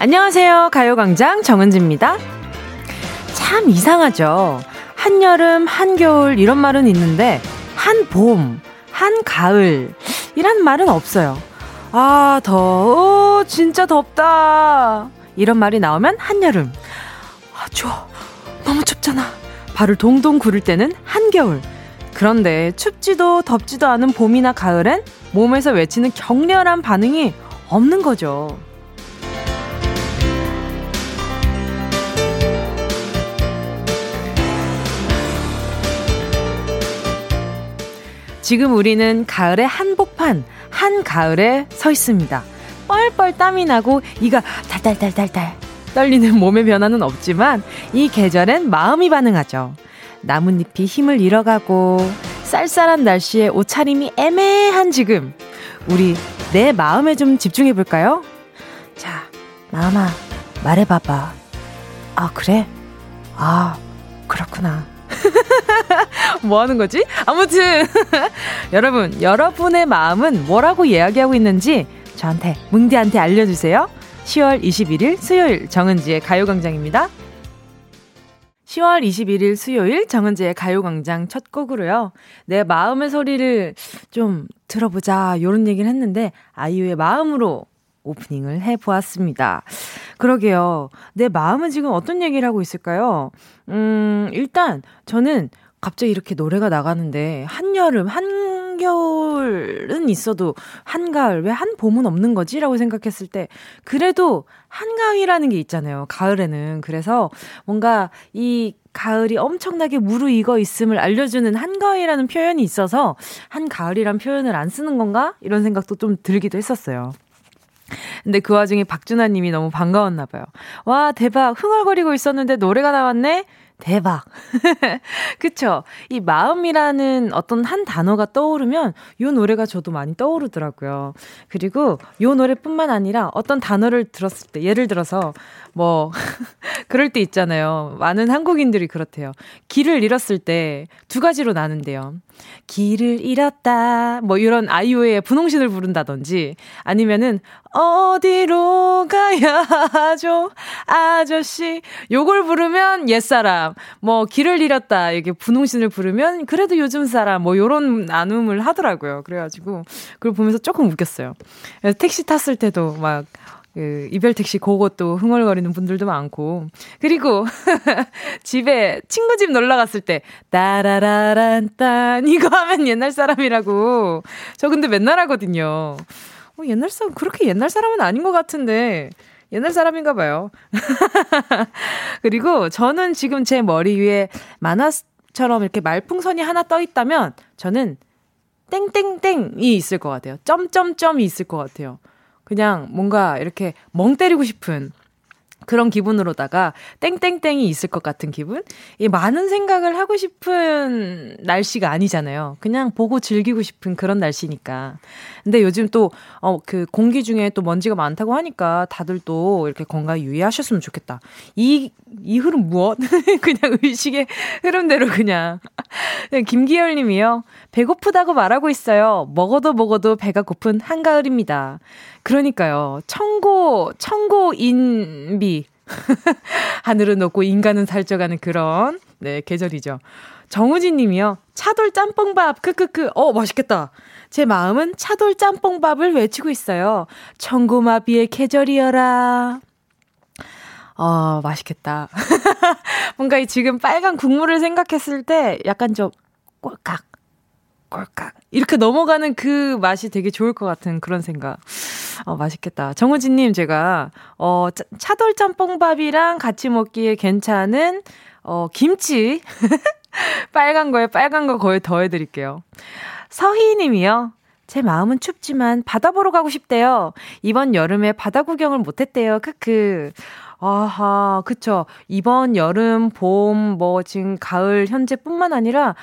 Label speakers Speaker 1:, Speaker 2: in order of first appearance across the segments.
Speaker 1: 안녕하세요. 가요광장 정은지입니다. 참 이상하죠. 한여름, 한겨울 이런 말은 있는데 한봄, 한가을 이란 말은 없어요. 아, 더워. 진짜 덥다. 이런 말이 나오면 한여름. 아, 추워. 너무 춥잖아. 발을 동동 구를 때는 한겨울. 그런데 춥지도 덥지도 않은 봄이나 가을엔 몸에서 외치는 격렬한 반응이 없는 거죠. 지금 우리는 가을의 한복판, 한가을에 서 있습니다. 뻘뻘 땀이 나고 이가 달달달달달 떨리는 몸의 변화는 없지만 이 계절엔 마음이 반응하죠. 나뭇잎이 힘을 잃어가고 쌀쌀한 날씨에 옷차림이 애매한 지금 우리 내 마음에 좀 집중해 볼까요? 자, 마마 말해봐봐. 아 그래? 아 그렇구나. 뭐 하는 거지? 아무튼 여러분 여러분의 마음은 뭐라고 이야기하고 있는지 저한테 뭉디한테 알려주세요. 10월 21일 수요일 정은지의 가요광장입니다. 10월 21일 수요일 정은지의 가요광장 첫 곡으로요. 내 마음의 소리를 좀 들어보자 요런 얘기를 했는데 아이유의 마음으로 오프닝을 해보았습니다. 그러게요. 내 마음은 지금 어떤 얘기를 하고 있을까요? 음, 일단 저는 갑자기 이렇게 노래가 나가는데 한여름, 한겨울은 있어도 한가을, 왜 한봄은 없는 거지? 라고 생각했을 때 그래도 한가위라는 게 있잖아요. 가을에는. 그래서 뭔가 이 가을이 엄청나게 무르익어 있음을 알려주는 한가위라는 표현이 있어서 한가을이란 표현을 안 쓰는 건가? 이런 생각도 좀 들기도 했었어요. 근데 그 와중에 박준하 님이 너무 반가웠나 봐요. 와, 대박. 흥얼거리고 있었는데 노래가 나왔네? 대박. 그쵸? 이 마음이라는 어떤 한 단어가 떠오르면 요 노래가 저도 많이 떠오르더라고요. 그리고 요 노래뿐만 아니라 어떤 단어를 들었을 때, 예를 들어서 뭐, 그럴 때 있잖아요. 많은 한국인들이 그렇대요. 길을 잃었을 때 두 가지로 나는데요. 길을 잃었다. 뭐 이런 아이유의 분홍신을 부른다든지 아니면은 어디로 가야 하죠? 아저씨. 요걸 부르면 옛사람. 뭐 길을 잃었다. 이게 분홍신을 부르면 그래도 요즘 사람. 뭐 요런 나눔을 하더라고요. 그래 가지고 그걸 보면서 조금 웃겼어요. 택시 탔을 때도 막 그 이별 택시 그것도 흥얼거리는 분들도 많고 그리고 집에 친구 집 놀러 갔을 때 따라라란 딴 이거 하면 옛날 사람이라고 저 근데 맨날 하거든요. 어, 옛날 사람 그렇게 옛날 사람은 아닌 것 같은데 옛날 사람인가 봐요. 그리고 저는 지금 제 머리 위에 만화처럼 이렇게 말풍선이 하나 떠 있다면 저는 땡땡땡이 있을 것 같아요. 점점점이 있을 것 같아요. 그냥 뭔가 이렇게 멍 때리고 싶은 그런 기분으로다가 땡땡땡이 있을 것 같은 기분? 이 많은 생각을 하고 싶은 날씨가 아니잖아요. 그냥 보고 즐기고 싶은 그런 날씨니까. 근데 요즘 또, 어, 그 공기 중에 또 먼지가 많다고 하니까 다들 또 이렇게 건강 유의하셨으면 좋겠다. 이, 이 흐름 무엇? 그냥 의식의 흐름대로 그냥. 네, 김기열 님이요. 배고프다고 말하고 있어요. 먹어도 먹어도 배가 고픈 한가을입니다. 그러니까요. 청고, 청고인비. 하늘은 높고 인간은 살쪄가는 그런, 네, 계절이죠. 정우진 님이요. 차돌 짬뽕밥, 크크크. 어, 맛있겠다. 제 마음은 차돌 짬뽕밥을 외치고 있어요. 청고마비의 계절이여라. 어, 맛있겠다. 뭔가 이 지금 빨간 국물을 생각했을 때 약간 좀 꼴깍, 꼴깍. 이렇게 넘어가는 그 맛이 되게 좋을 것 같은 그런 생각. 어, 맛있겠다. 정우진님, 제가, 어, 차돌 짬뽕밥이랑 같이 먹기에 괜찮은, 어, 김치. 빨간 거에 빨간 거 거의 더해드릴게요. 서희 님이요. 제 마음은 춥지만 바다 보러 가고 싶대요. 이번 여름에 바다 구경을 못했대요. 크크. 아하, 그쵸. 이번 여름, 봄, 뭐, 지금 가을, 현재뿐만 아니라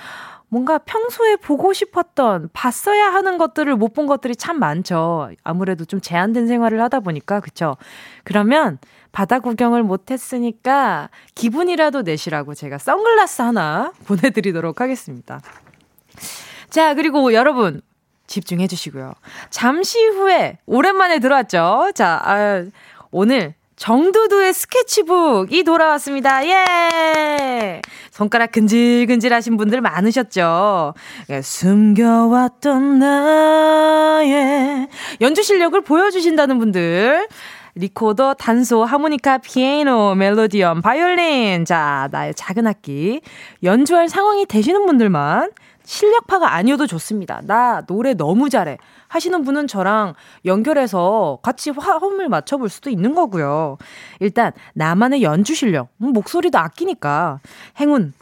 Speaker 1: 뭔가 평소에 보고 싶었던, 봤어야 하는 것들을 못 본 것들이 참 많죠. 아무래도 좀 제한된 생활을 하다 보니까, 그쵸? 그러면 바다 구경을 못 했으니까 기분이라도 내시라고 제가 선글라스 하나 보내드리도록 하겠습니다. 자, 그리고 여러분, 집중해 주시고요. 잠시 후에, 오랜만에 들어왔죠? 자, 아, 오늘 정두두의 스케치북이 돌아왔습니다. 예! 손가락 근질근질 하신 분들 많으셨죠? 예, 숨겨왔던 나의 연주 실력을 보여주신다는 분들. 리코더, 단소, 하모니카, 피아노, 멜로디엄, 바이올린. 자, 나의 작은 악기. 연주할 상황이 되시는 분들만 실력파가 아니어도 좋습니다. 나 노래 너무 잘해. 하시는 분은 저랑 연결해서 같이 화음을 맞춰볼 수도 있는 거고요. 일단 나만의 연주 실력, 음, 목소리도 아끼니까 행운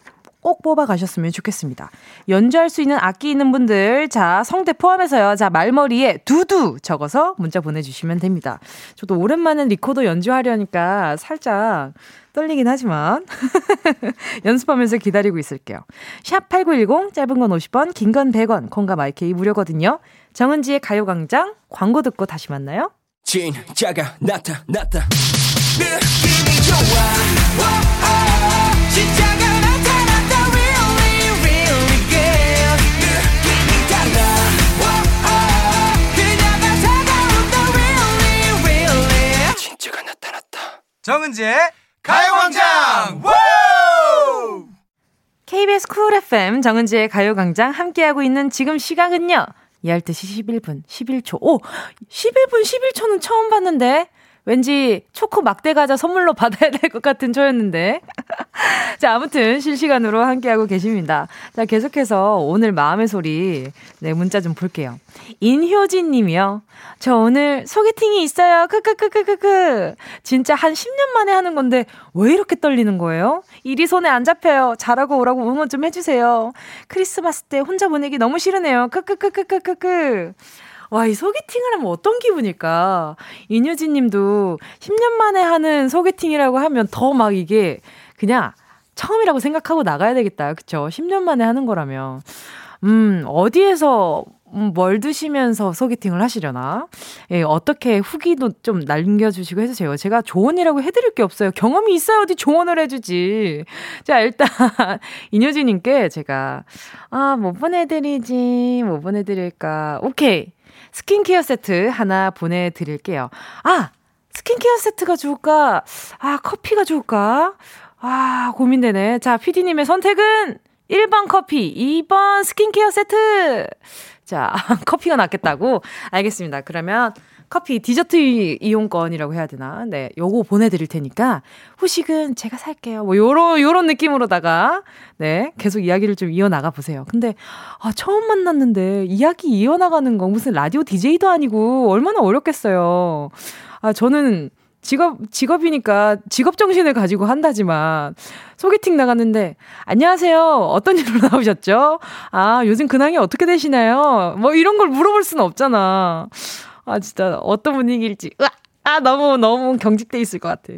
Speaker 1: 꼭 뽑아 가셨으면 좋겠습니다. 연주할 수 있는 악기 있는 분들, 자, 성대 포함해서요. 자, 말머리에 두두 적어서 문자 보내주시면 됩니다. 저도 오랜만에 리코더 연주하려니까 살짝 떨리긴 하지만 연습하면서 기다리고 있을게요. 샵 8910 짧은 건 50원, 긴 건 100원, 콩과 마이케이 무료거든요. 정은지의 가요 광장 광고 듣고 다시 만나요. 진짜가 나타났다. 느낌이 좋아. 정은지의 가요광장! KBS 쿨 FM 정은지의 가요광장 함께하고 있는 지금 시각은요. 12시 11분 11초. 오! 11분 11초는 처음 봤는데. 왠지 초코 막대 과자 선물로 받아야 될 것 같은 초였는데. 자, 아무튼 실시간으로 함께하고 계십니다. 자, 계속해서 오늘 마음의 소리, 네, 문자 좀 볼게요. 인효진 님이요. 저 오늘 소개팅이 있어요. 크크크크크크. 진짜 한 10년 만에 하는 건데 왜 이렇게 떨리는 거예요? 일이 손에 안 잡혀요. 잘하고 오라고 응원 좀 해주세요. 크리스마스 때 혼자 보내기 너무 싫으네요. 크크크크크크크. 와, 이 소개팅을 하면 어떤 기분일까? 이유진 님도 10년 만에 하는 소개팅이라고 하면 더 막 이게 그냥 처음이라고 생각하고 나가야 되겠다. 그쵸? 10년 만에 하는 거라면. 음, 어디에서 음, 뭘 드시면서 소개팅을 하시려나? 예, 어떻게 후기도 좀 남겨주시고 해주세요. 제가 조언이라고 해드릴 게 없어요. 경험이 있어야 어디 조언을 해주지. 자, 일단, 이효진님께 제가, 아, 뭐 보내드리지, 뭐 보내드릴까. 오케이. 스킨케어 세트 하나 보내드릴게요. 아! 스킨케어 세트가 좋을까? 아, 커피가 좋을까? 아, 고민되네. 자, 피디님의 선택은 1번 커피, 2번 스킨케어 세트! 자, 커피가 낫겠다고? 알겠습니다. 그러면 커피 디저트 이용권이라고 해야 되나? 네, 요거 보내드릴 테니까 후식은 제가 살게요. 뭐 요런 요런 느낌으로다가 네 계속 이야기를 좀 이어나가 보세요. 근데 아 처음 만났는데 이야기 이어나가는 거 무슨 라디오 DJ도 아니고 얼마나 어렵겠어요. 아 저는 직업, 직업이니까 직업 정신을 가지고 한다지만 소개팅 나갔는데 안녕하세요. 어떤 일로 나오셨죠? 아, 요즘 근황이 어떻게 되시나요? 뭐 이런 걸 물어볼 수는 없잖아. 아, 진짜 어떤 분위기일지. 으아! 아, 너무, 너무 경직돼 있을 것 같아.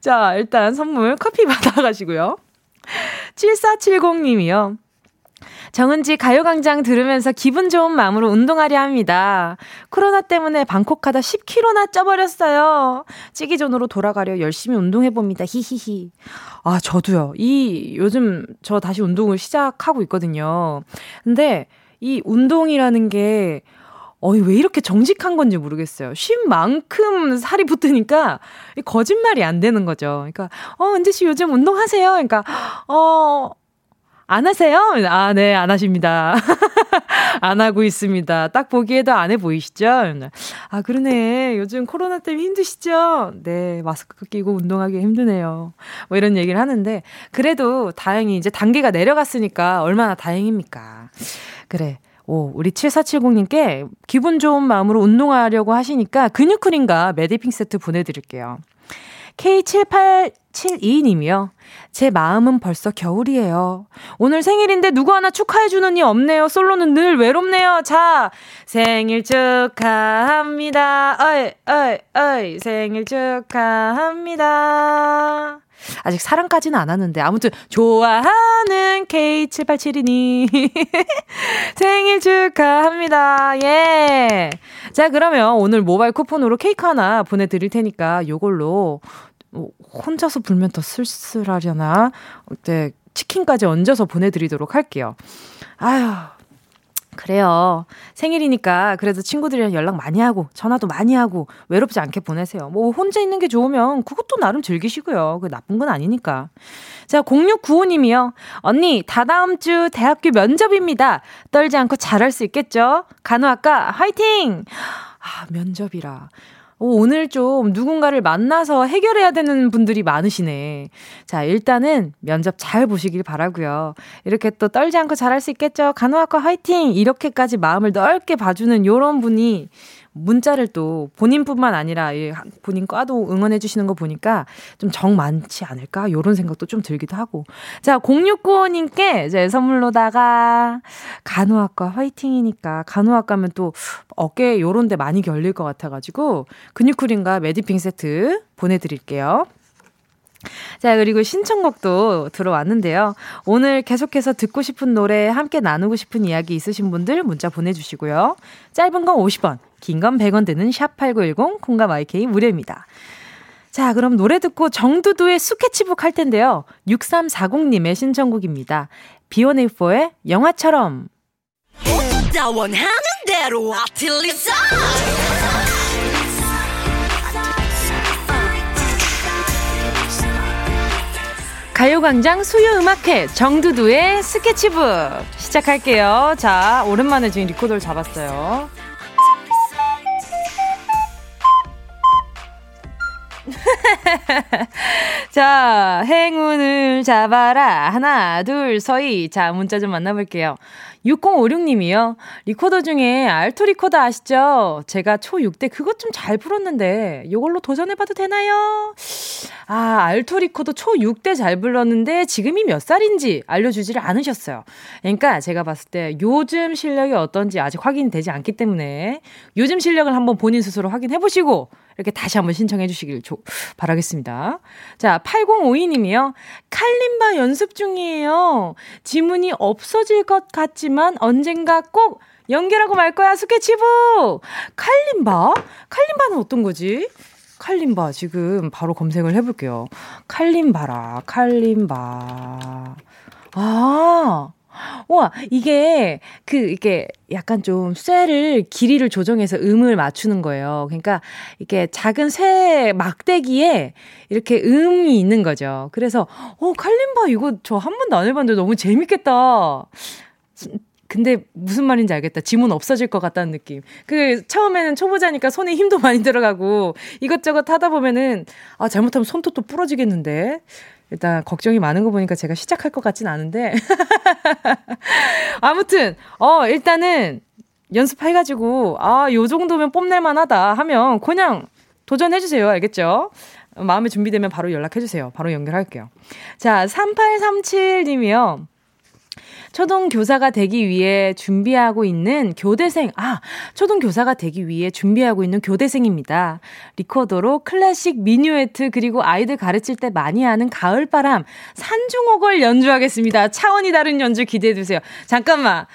Speaker 1: 자, 일단 선물 커피 받아가시고요. 7470님이요. 정은지 가요광장 들으면서 기분 좋은 마음으로 운동하려 합니다. 코로나 때문에 방콕 하다 10kg나 쪄버렸어요. 찌기존으로 돌아가려 열심히 운동해봅니다. 히히히. 아, 저도요. 이, 요즘 저 다시 운동을 시작하고 있거든요. 근데 이 운동이라는 게 어이, 왜 이렇게 정직한 건지 모르겠어요. 쉰 만큼 살이 붙으니까 거짓말이 안 되는 거죠. 그러니까, 어, 은지 씨 요즘 운동하세요? 그러니까, 어, 안 하세요? 아, 네, 안 하십니다. 안 하고 있습니다. 딱 보기에도 안 해 보이시죠? 아, 그러네. 요즘 코로나 때문에 힘드시죠? 네, 마스크 끼고 운동하기 힘드네요. 뭐 이런 얘기를 하는데, 그래도 다행히 이제 단계가 내려갔으니까 얼마나 다행입니까? 그래. 오, 우리 7470님께 기분 좋은 마음으로 운동하려고 하시니까 근육크림과 매디핑 세트 보내드릴게요. K7872님이요. 제 마음은 벌써 겨울이에요. 오늘 생일인데 누구 하나 축하해주는 이 없네요. 솔로는 늘 외롭네요. 자, 생일 축하합니다. 어이, 어이, 어이, 생일 축하합니다. 아직 사랑까지는 안 하는데 아무튼 좋아하는 K7872님 생일 축하합니다. 예. 자, 그러면 오늘 모바일 쿠폰으로 케이크 하나 보내드릴 테니까 요걸로 뭐 혼자서 불면 더 쓸쓸하려나? 네, 치킨까지 얹어서 보내드리도록 할게요. 아휴. 그래요. 생일이니까 그래도 친구들이랑 연락 많이 하고 전화도 많이 하고 외롭지 않게 보내세요. 뭐 혼자 있는 게 좋으면 그것도 나름 즐기시고요. 그 나쁜 건 아니니까. 자, 0695님이요. 언니, 다다음 주 대학교 면접입니다. 떨지 않고 잘할 수 있겠죠? 간호학과 화이팅! 아, 면접이라. 오늘 좀 누군가를 만나서 해결해야 되는 분들이 많으시네. 자, 일단은 면접 잘 보시길 바라고요. 이렇게 또 떨지 않고 잘할 수 있겠죠? 간호학과 화이팅! 이렇게까지 마음을 넓게 봐주는 요런 분이 문자를 또 본인뿐만 아니라 본인 과도 응원해 주시는 거 보니까 좀 정 많지 않을까? 요런 생각도 좀 들기도 하고. 자, 0695님께 이제 선물로다가 간호학과 화이팅이니까 간호학과면 또 어깨 요런 데 많이 결릴 것 같아가지고 근육쿨인가 메디핑 세트 보내드릴게요. 자, 그리고 신청곡도 들어왔는데요. 오늘 계속해서 듣고 싶은 노래, 함께 나누고 싶은 이야기 있으신 분들 문자 보내주시고요. 짧은 건 50원, 긴 건 100원 드는 샵8910, 콩감 IK 무료입니다. 자, 그럼 노래 듣고 정두두의 스케치북 할 텐데요. 6340님의 신청곡입니다. 비오네이포의 영화처럼. 가요광장 수요음악회 정두두의 스케치북 시작할게요. 자, 오랜만에 지금 리코더를 잡았어요. 자, 행운을 잡아라. 하나, 둘, 서희. 자, 문자 좀 만나볼게요. 6056님이요. 리코더 중에 알토 리코더 아시죠? 제가 초6 때 그것 좀 잘 불었는데 이걸로 도전해봐도 되나요? 아, 알토 리코더 초6 때잘 불렀는데 지금이 몇 살인지 알려주지를 않으셨어요. 그러니까 제가 봤을 때 요즘 실력이 어떤지 아직 확인되지 않기 때문에 요즘 실력을 한번 본인 스스로 확인해보시고 이렇게 다시 한번 신청해 주시길 조, 바라겠습니다. 자, 8052님이요. 칼림바 연습 중이에요. 지문이 없어질 것 같지만 언젠가 꼭 연결하고 말 거야, 스케치북! 칼림바? 칼림바는 어떤 거지? 칼림바 지금 바로 검색을 해볼게요. 칼림바라, 칼림바. 아, 와, 이게, 그, 이게 약간 좀 쇠를, 길이를 조정해서 음을 맞추는 거예요. 그러니까, 이게 작은 쇠 막대기에 이렇게 음이 있는 거죠. 그래서, 어, 칼림바 이거 저 한 번도 안 해봤는데 너무 재밌겠다. 근데 무슨 말인지 알겠다. 지문 없어질 것 같다는 느낌. 그 처음에는 초보자니까 손에 힘도 많이 들어가고 이것저것 하다 보면은 아 잘못하면 손톱도 부러지겠는데 일단 걱정이 많은 거 보니까 제가 시작할 것 같진 않은데. 아무튼, 어, 일단은 연습해가지고, 아, 요 정도면 뽐낼만 하다 하면 그냥 도전해주세요. 알겠죠? 마음에 준비되면 바로 연락해주세요. 바로 연결할게요. 자, 3837님이요. 초등 교사가 되기 위해 준비하고 있는 교대생, 아, 초등 교사가 되기 위해 준비하고 있는 교대생입니다. 리코더로 클래식 미뉴에트 그리고 아이들 가르칠 때 많이 하는 가을바람, 산중옥을 연주하겠습니다. 차원이 다른 연주 기대해 주세요. 잠깐만.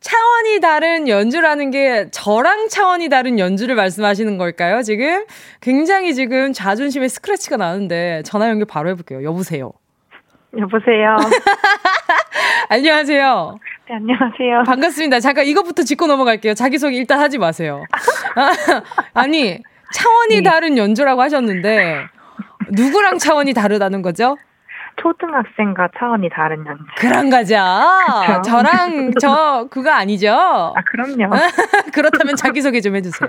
Speaker 1: 차원이 다른 연주라는 게 저랑 차원이 다른 연주를 말씀하시는 걸까요, 지금? 굉장히 지금 자존심에 스크래치가 나는데 전화 연결 바로 해볼게요. 여보세요.
Speaker 2: 여보세요.
Speaker 1: 안녕하세요.
Speaker 2: 네, 안녕하세요.
Speaker 1: 반갑습니다. 잠깐 이것부터 짚고 넘어갈게요. 자기소개 일단 하지 마세요. 아 니, 차원이 네. 다른 연주라고 하셨는데, 누구랑 차원이 다르다는 거죠?
Speaker 2: 초등학생과 차원이 다른 연주.
Speaker 1: 그런 거죠. 그렇죠? 저랑 저 그거 아니죠?
Speaker 2: 아 그럼요.
Speaker 1: 그렇다면 자기 소개 좀 해주세요.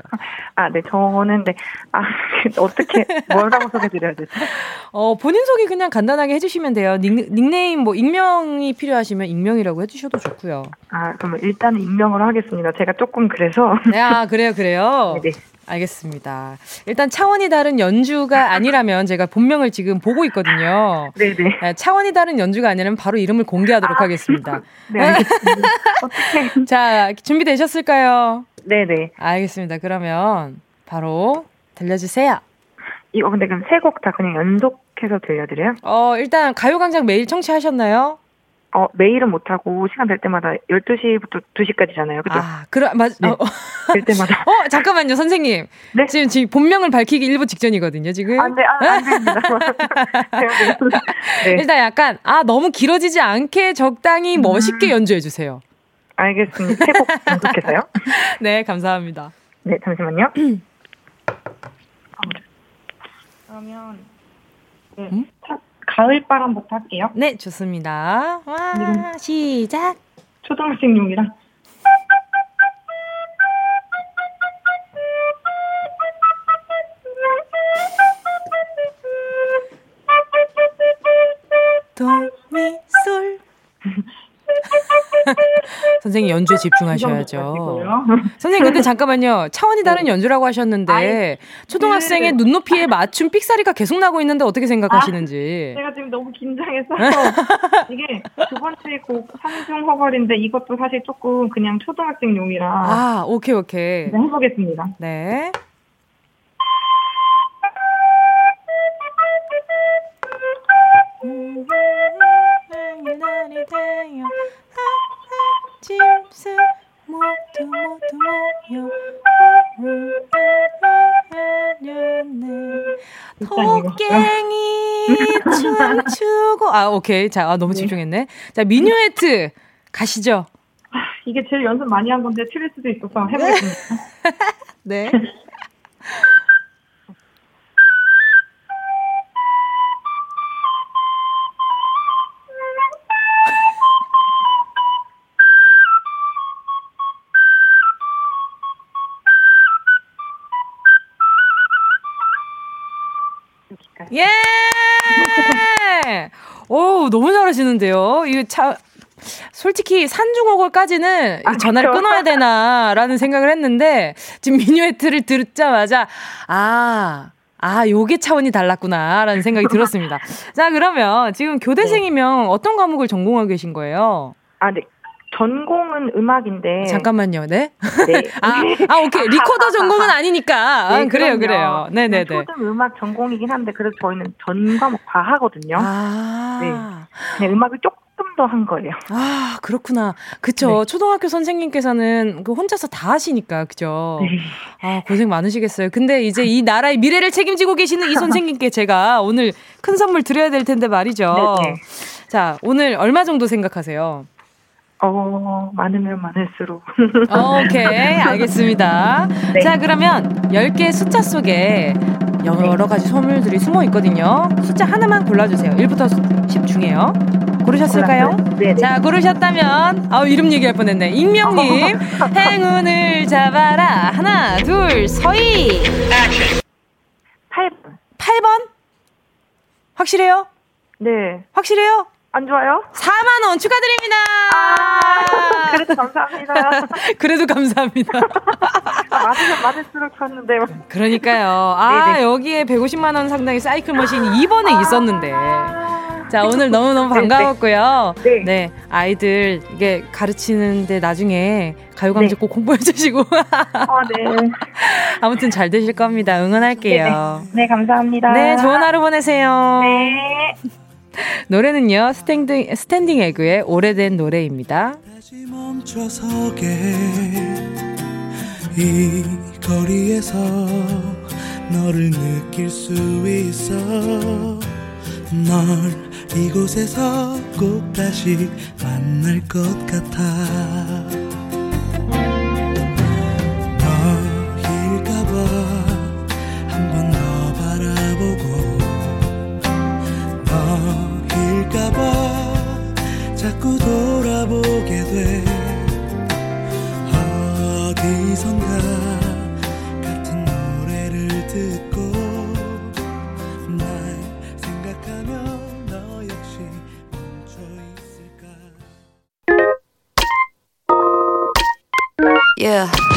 Speaker 2: 아 네, 저는 네, 아 어떻게 뭐라고 소개드려야 되죠?
Speaker 1: 어 본인 소개 그냥 간단하게 해주시면 돼요. 닉, 닉네임 뭐 익명이 필요하시면 익명이라고 해주셔도 좋고요.
Speaker 2: 아 그러면 일단 익명으로 하겠습니다. 제가 조금 그래서.
Speaker 1: 네, 아 그래요, 그래요. 네. 네. 알겠습니다. 일단 차원이 다른 연주가 아니라면 제가 본명을 지금 보고 있거든요.
Speaker 2: 네네.
Speaker 1: 네, 차원이 다른 연주가 아니라면 바로 이름을 공개하도록 아, 하겠습니다.
Speaker 2: 네, 어떻게?
Speaker 1: 자, 준비되셨을까요?
Speaker 2: 네네.
Speaker 1: 알겠습니다. 그러면 바로 들려주세요.
Speaker 2: 이거 근데 그럼 세 곡 다 그냥 연속해서 들려드려요?
Speaker 1: 어, 일단 가요광장 매일 청취하셨나요?
Speaker 2: 어, 매일은 못하고 시간 될 때마다 12시부터 2시까지잖아요. 그죠? 아,
Speaker 1: 그러, 맞,
Speaker 2: 네. 어. 될 때마다.
Speaker 1: 어, 잠깐만요, 선생님. 네? 지금, 지금 본명을 밝히기 일부 직전이거든요, 지금.
Speaker 2: 안 돼, 안, 안 됩니다.
Speaker 1: 네. 일단 약간, 아, 너무 길어지지 않게 적당히 음. 멋있게 연주해주세요.
Speaker 2: 알겠습니다. 새곡 연속해서요.
Speaker 1: 네, 감사합니다.
Speaker 2: 네, 잠시만요. 그러면 네,
Speaker 1: 음?
Speaker 2: 첫 가을바람부터 할게요.
Speaker 1: 네, 좋습니다. 와,
Speaker 2: 네.
Speaker 1: 시작.
Speaker 2: 초등학생용이라.
Speaker 1: 도미솔. 선생님 연주에 집중하셔야죠. 선생님 근데 잠깐만요. 차원이 다른 연주라고 하셨는데
Speaker 2: 아이,
Speaker 1: 초등학생의
Speaker 2: 네.
Speaker 1: 눈높이에 맞춘 삑사리가 계속 나고 있는데 어떻게 생각하시는지.
Speaker 2: 제가 지금 너무 긴장해서 이게 두 번째 곡 산중 허걸인데 이것도 사실 조금 그냥 초등학생용이라
Speaker 1: 아, 오케이 오케이.
Speaker 2: 네, 해보겠습니다.
Speaker 1: 네. 토깽이 춤추고. 아 오케이. 자 아, 너무
Speaker 2: 네.
Speaker 1: 집중했네. 자 미뉴에트 가시죠.
Speaker 2: 이게 제일 연습 많이 한 건데 틀릴 수도 있어서 해보겠습니다.
Speaker 1: 네 오, 너무 잘하시는데요. 이거 차, 솔직히 산중호걸까지는
Speaker 2: 아,
Speaker 1: 전화를
Speaker 2: 그쵸.
Speaker 1: 끊어야 되나라는 생각을 했는데, 지금 미뉴에트를 듣자마자, 아, 아, 요게 차원이 달랐구나라는 생각이 들었습니다. 자, 그러면 지금 교대생이면 어떤 과목을 전공하고 계신 거예요?
Speaker 2: 아, 네. 전공은 음악인데.
Speaker 1: 잠깐만요, 네?
Speaker 2: 네.
Speaker 1: 아, 아, 오케이. 리코더 전공은 아니니까. 아,
Speaker 2: 네,
Speaker 1: 그래요,
Speaker 2: 그럼요.
Speaker 1: 그래요. 네네네.
Speaker 2: 초등 음악 전공이긴 한데 그래도 저희는 전 과목 다 하거든요.
Speaker 1: 아.
Speaker 2: 그냥 음악을 조금 더 한 거예요.
Speaker 1: 아, 그렇구나. 그쵸.
Speaker 2: 네.
Speaker 1: 초등학교 선생님께서는 그 혼자서 다 하시니까, 그죠?
Speaker 2: 네.
Speaker 1: 아, 고생 많으시겠어요. 근데 이제 이 나라의 미래를 책임지고 계시는 이 선생님께 제가 오늘 큰 선물 드려야 될 텐데 말이죠.
Speaker 2: 네네.
Speaker 1: 자, 오늘 얼마 정도 생각하세요?
Speaker 2: 어, 많으면 많을수록.
Speaker 1: 어, 오케이. 알겠습니다.
Speaker 2: 네.
Speaker 1: 자, 그러면 10개의 숫자 속에 여러 가지 선물들이 숨어 있거든요. 숫자 하나만 골라주세요. 1부터 10 중에요. 고르셨을까요?
Speaker 2: 골랐어요? 네네.
Speaker 1: 자, 고르셨다면, 아 이름 얘기할 뻔 했네. 익명님, 행운을 잡아라. 하나, 둘, 서희.
Speaker 2: 8번.
Speaker 1: 8번? 확실해요?
Speaker 2: 네.
Speaker 1: 확실해요?
Speaker 2: 안 좋아요?
Speaker 1: 4만 원 축하드립니다!
Speaker 2: 아, 그래도 감사합니다.
Speaker 1: 그래도 감사합니다.
Speaker 2: 아, 맞으면 맞을수록 쳤는데.
Speaker 1: 그러니까요. 아,
Speaker 2: 네네.
Speaker 1: 여기에 150만 원 상당의 사이클 머신이 2번에 있었는데. 자, 오늘 너무 너무
Speaker 2: 네네.
Speaker 1: 반가웠고요.
Speaker 2: 네.
Speaker 1: 네, 아이들 이게 가르치는데 나중에 가요광장
Speaker 2: 네.
Speaker 1: 꼭 공부해 주시고.
Speaker 2: 아, 네.
Speaker 1: 아무튼 잘 되실 겁니다. 응원할게요.
Speaker 2: 네, 감사합니다.
Speaker 1: 네, 좋은 하루 보내세요.
Speaker 2: 네.
Speaker 1: 노래는요, 스탠딩, 스탠딩 에그의 오래된 노래입니다.
Speaker 3: 이 거리에서 너를 느낄 수 있어 널 이곳에서 꼭 다시 만날 것 같아 너일까봐 너일까봐. 자꾸 돌아보게 돼. 어디선가 같은 노래를 듣고 날 생각하면 너 역시 멈춰 있을까?
Speaker 4: Yeah,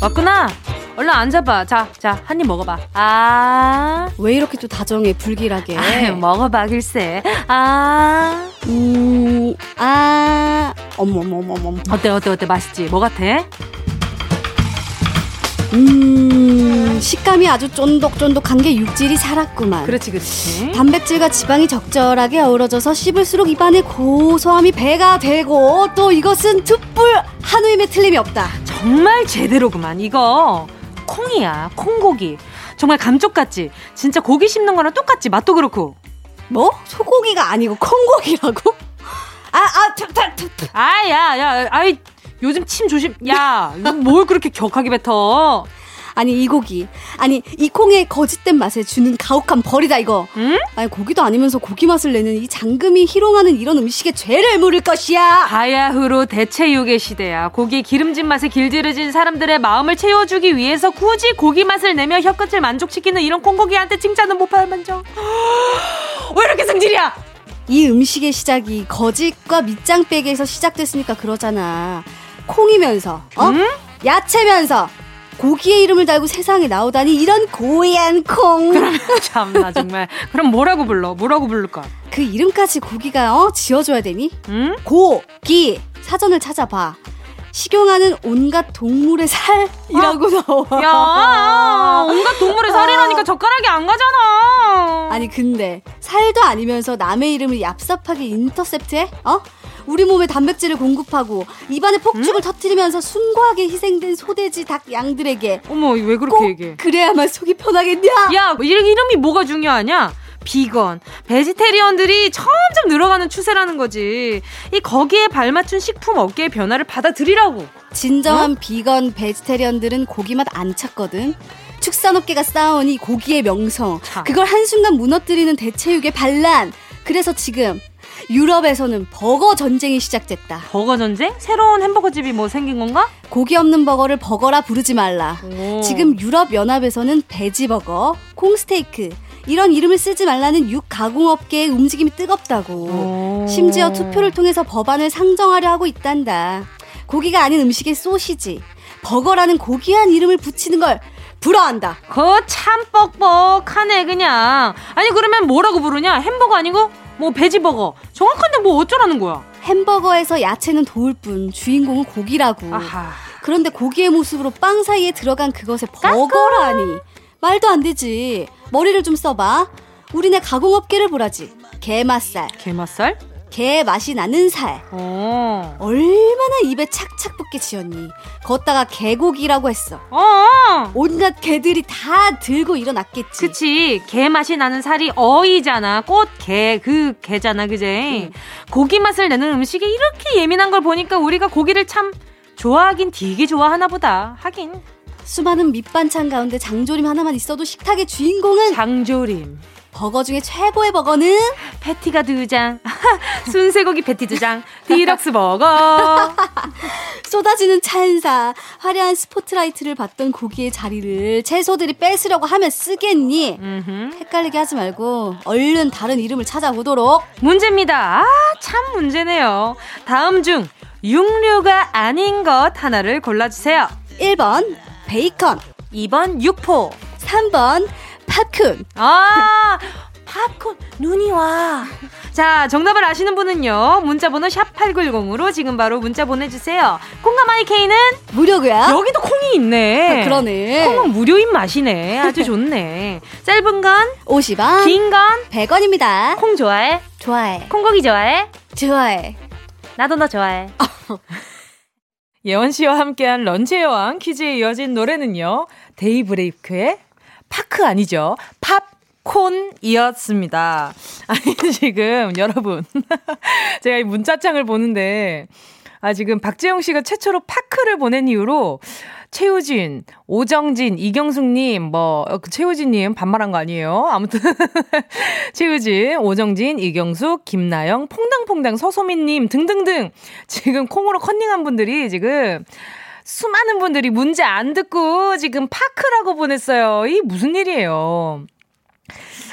Speaker 1: 왔구나. 얼른 앉아봐. 자, 자, 한 입 먹어봐. 아,
Speaker 5: 왜 이렇게 또 다정해 불길하게
Speaker 1: 아유, 먹어봐, 글쎄. 아,
Speaker 5: 음, 아, 어머머머머.
Speaker 1: 어때, 어때, 어때? 맛있지? 뭐 같아?
Speaker 5: 음, 식감이 아주 쫀득쫀득한 게 육질이 살았구만.
Speaker 1: 그렇지, 그렇지.
Speaker 5: 단백질과 지방이 적절하게 어우러져서 씹을수록 입안에 고소함이 배가 되고 또 이것은 툭불 한우임에 틀림이 없다.
Speaker 1: 정말 제대로구만. 이거 콩이야. 콩고기. 정말 감쪽 같지? 진짜 고기 씹는 거랑 똑같지? 맛도 그렇고.
Speaker 5: 뭐? 소고기가 아니고 콩고기라고? 아, 아, 참, 참, 참, 참.
Speaker 1: 아, 야, 야, 아이, 요즘 침 조심. 야, 뭘 그렇게 격하게 뱉어?
Speaker 5: 아니 이 고기 아니 이 콩의 거짓된 맛에 주는 가혹한 벌이다 이거
Speaker 1: 응?
Speaker 5: 아니 고기도 아니면서 고기 맛을 내는 이 장금이 희롱하는 이런 음식에 죄를 물을 것이야
Speaker 1: 바야흐로 대체육의 시대야. 고기 기름진 맛에 길들여진 사람들의 마음을 채워주기 위해서 굳이 고기 맛을 내며 혀끝을 만족시키는 이런 콩고기한테 칭찬은 못 받을 만정. 왜 이렇게 성질이야?
Speaker 5: 이 음식의 시작이 거짓과 밑장빼기에서 시작됐으니까 그러잖아 콩이면서 어
Speaker 1: 응?
Speaker 5: 야채면서 고기의 이름을 달고 세상에 나오다니 이런 고얀 콩 그
Speaker 1: 참나 정말. 그럼 뭐라고 불러? 뭐라고 부를까?
Speaker 5: 그 이름까지 고기가 어 지어줘야 되니
Speaker 1: 응?
Speaker 5: 고기 사전을 찾아봐 식용하는 온갖 동물의 살이라고 나와
Speaker 1: 야, 온갖 동물의 살이라니까 젓가락이 안 가잖아.
Speaker 5: 아니 근데 살도 아니면서 남의 이름을 얍삽하게 인터셉트해? 어? 우리 몸에 단백질을 공급하고 입안에 폭죽을 터뜨리면서 숭고하게 희생된 소돼지, 닭, 양들에게
Speaker 1: 어머, 왜 그렇게
Speaker 5: 꼭
Speaker 1: 얘기해?
Speaker 5: 그래야만 속이 편하겠냐?
Speaker 1: 야, 이 이름이 뭐가 중요하냐? 비건, 베지테리언들이 점점 늘어가는 추세라는 거지. 이 거기에 발맞춘 식품 업계의 변화를 받아들이라고.
Speaker 5: 진정한 비건, 베지테리언들은 고기 맛 안 찾거든. 축산업계가 쌓아온 이 고기의 명성,
Speaker 1: 참.
Speaker 5: 그걸 한순간 무너뜨리는 대체육의 반란. 그래서 지금 유럽에서는 버거 전쟁이 시작됐다.
Speaker 1: 버거 전쟁? 새로운 햄버거 집이 뭐 생긴 건가?
Speaker 5: 고기 없는 버거를 버거라 부르지 말라.
Speaker 1: 오.
Speaker 5: 지금 유럽 연합에서는 베지버거, 콩스테이크 이런 이름을 쓰지 말라는 육 가공업계의 움직임이 뜨겁다고.
Speaker 1: 오.
Speaker 5: 심지어 투표를 통해서 법안을 상정하려 하고 있단다. 고기가 아닌 음식에 소시지, 버거라는 고귀한 이름을 붙이는 걸 불허한다.
Speaker 1: 그참 뻑뻑하네 그냥. 아니 그러면 뭐라고 부르냐? 햄버거 아니고 뭐 베지버거. 정확한데 뭐 어쩌라는 거야?
Speaker 5: 햄버거에서 야채는 도울 뿐 주인공은 고기라고.
Speaker 1: 아하.
Speaker 5: 그런데 고기의 모습으로 빵 사이에 들어간 그것에 버거라니. 말도 안 되지. 머리를 좀 써봐. 우리네 가공업계를 보라지. 게맛살,
Speaker 1: 게맛살?
Speaker 5: 게 맛이 나는 살.
Speaker 1: 어.
Speaker 5: 얼마나 입에 착착 붙게 지었니. 걷다가 개고기라고 했어.
Speaker 1: 어.
Speaker 5: 온갖 개들이 다 들고 일어났겠지.
Speaker 1: 그치 게 맛이 나는 살이 어이잖아 꽃 게그 게잖아 그제 고기 맛을 내는 음식에 이렇게 예민한 걸 보니까 우리가 고기를 참 좋아하긴 되게 좋아하나 보다 하긴
Speaker 5: 수많은 밑반찬 가운데 장조림 하나만 있어도 식탁의 주인공은
Speaker 1: 장조림
Speaker 5: 버거 중에 최고의 버거는?
Speaker 1: 패티가 두 장. 순세고기 패티 두 장. 디럭스 버거.
Speaker 5: 쏟아지는 찬사 화려한 스포트라이트를 받던 고기의 자리를 채소들이 뺏으려고 하면 쓰겠니?
Speaker 1: 음흠.
Speaker 5: 헷갈리게 하지 말고 얼른 다른 이름을 찾아보도록.
Speaker 1: 문제입니다. 아 참 문제네요. 다음 중 육류가 아닌 것 하나를 골라주세요.
Speaker 5: 1번 베이컨
Speaker 1: 2번 육포.
Speaker 5: 3번 팝콘
Speaker 1: 아, 팝콘, 눈이 와. 자, 정답을 아시는 분은요, 문자 번호 샵 8910으로 지금 바로 문자 보내 주세요. 콩과 마이케이는
Speaker 5: 무료고요
Speaker 1: 여기도 콩이 있네.
Speaker 5: 아, 그러네
Speaker 1: 콩은 무료인 맛이네. 아주 좋네. 짧은 건,
Speaker 5: 50원
Speaker 1: 긴 건,
Speaker 5: 100원입니다
Speaker 1: 콩 좋아해?
Speaker 5: 좋아해
Speaker 1: 콩고기 좋아해?
Speaker 5: 좋아해
Speaker 1: 나도 너 좋아해. 예원 씨와 함께한 런치의 여왕 퀴즈에 이어진 노래는요, 데이브레이크의 파크 아니죠. 팝 콘이었습니다. 아니, 지금 여러분. 제가 이 문자창을 보는데, 아, 지금 박재영 씨가 최초로 파크를 보낸 이후로 최우진, 오정진, 이경숙님, 뭐, 어, 그 최우진님 반말한 거 아니에요? 아무튼. 최우진, 오정진, 이경숙, 김나영, 퐁당퐁당, 서소민님 등등등. 지금 콩으로 컨닝한 분들이 지금 수많은 분들이 문제 안 듣고 지금 파크라고 보냈어요. 이 무슨 일이에요?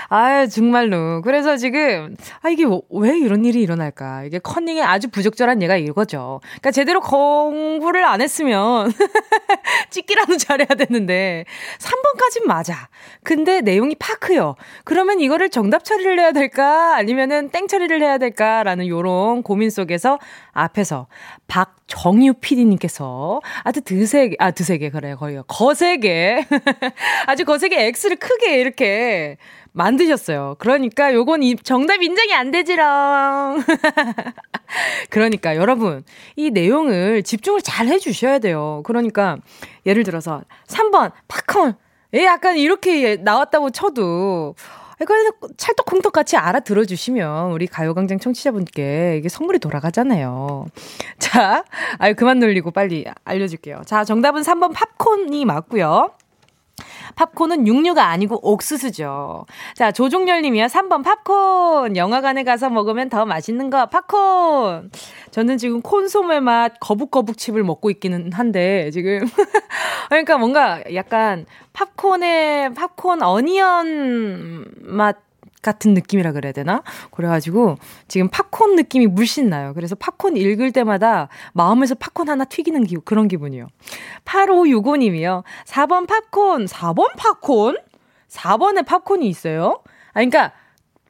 Speaker 1: 아유, 정말로. 그래서 지금, 아, 이게 왜 이런 일이 일어날까? 이게 커닝에 아주 부적절한 예가 이거죠. 그러니까 제대로 공부를 안 했으면, 찍기라도 잘해야 되는데, 3번까진 맞아. 근데 내용이 파크요. 그러면 이거를 정답 처리를 해야 될까? 아니면은 땡 처리를 해야 될까? 라는 요런 고민 속에서 앞에서 박정유 PD님께서 아주 드세게, 아, 드세게, 그래요. 거의 거세게. 아주 거세게 X를 크게 이렇게 만드셨어요. 그러니까 요건 이 정답 인정이 안 되지롱. 그러니까 여러분, 이 내용을 집중을 잘 해주셔야 돼요. 그러니까 예를 들어서 3번 팝콘. 예, 약간 이렇게 나왔다고 쳐도 그래서 찰떡콩떡 같이 알아들어 주시면 우리 가요광장 청취자분께 이게 선물이 돌아가잖아요. 자, 아유, 그만 놀리고 빨리 알려줄게요. 자, 정답은 3번 팝콘이 맞고요. 팝콘은 육류가 아니고 옥수수죠. 자, 조종열 님이요. 3번 팝콘. 영화관에 가서 먹으면 더 맛있는 거 팝콘. 저는 지금 콘소메 맛 거북거북 칩을 먹고 있기는 한데 지금 그러니까 뭔가 약간 팝콘의 팝콘 어니언 맛 같은 느낌이라 그래야 되나? 그래가지고 지금 팝콘 느낌이 물씬 나요. 그래서 팝콘 읽을 때마다 마음에서 팝콘 하나 튀기는 기, 그런 기분이요. 8565님이요. 4번 팝콘, 4번 팝콘? 4번에 팝콘이 있어요? 아, 그러니까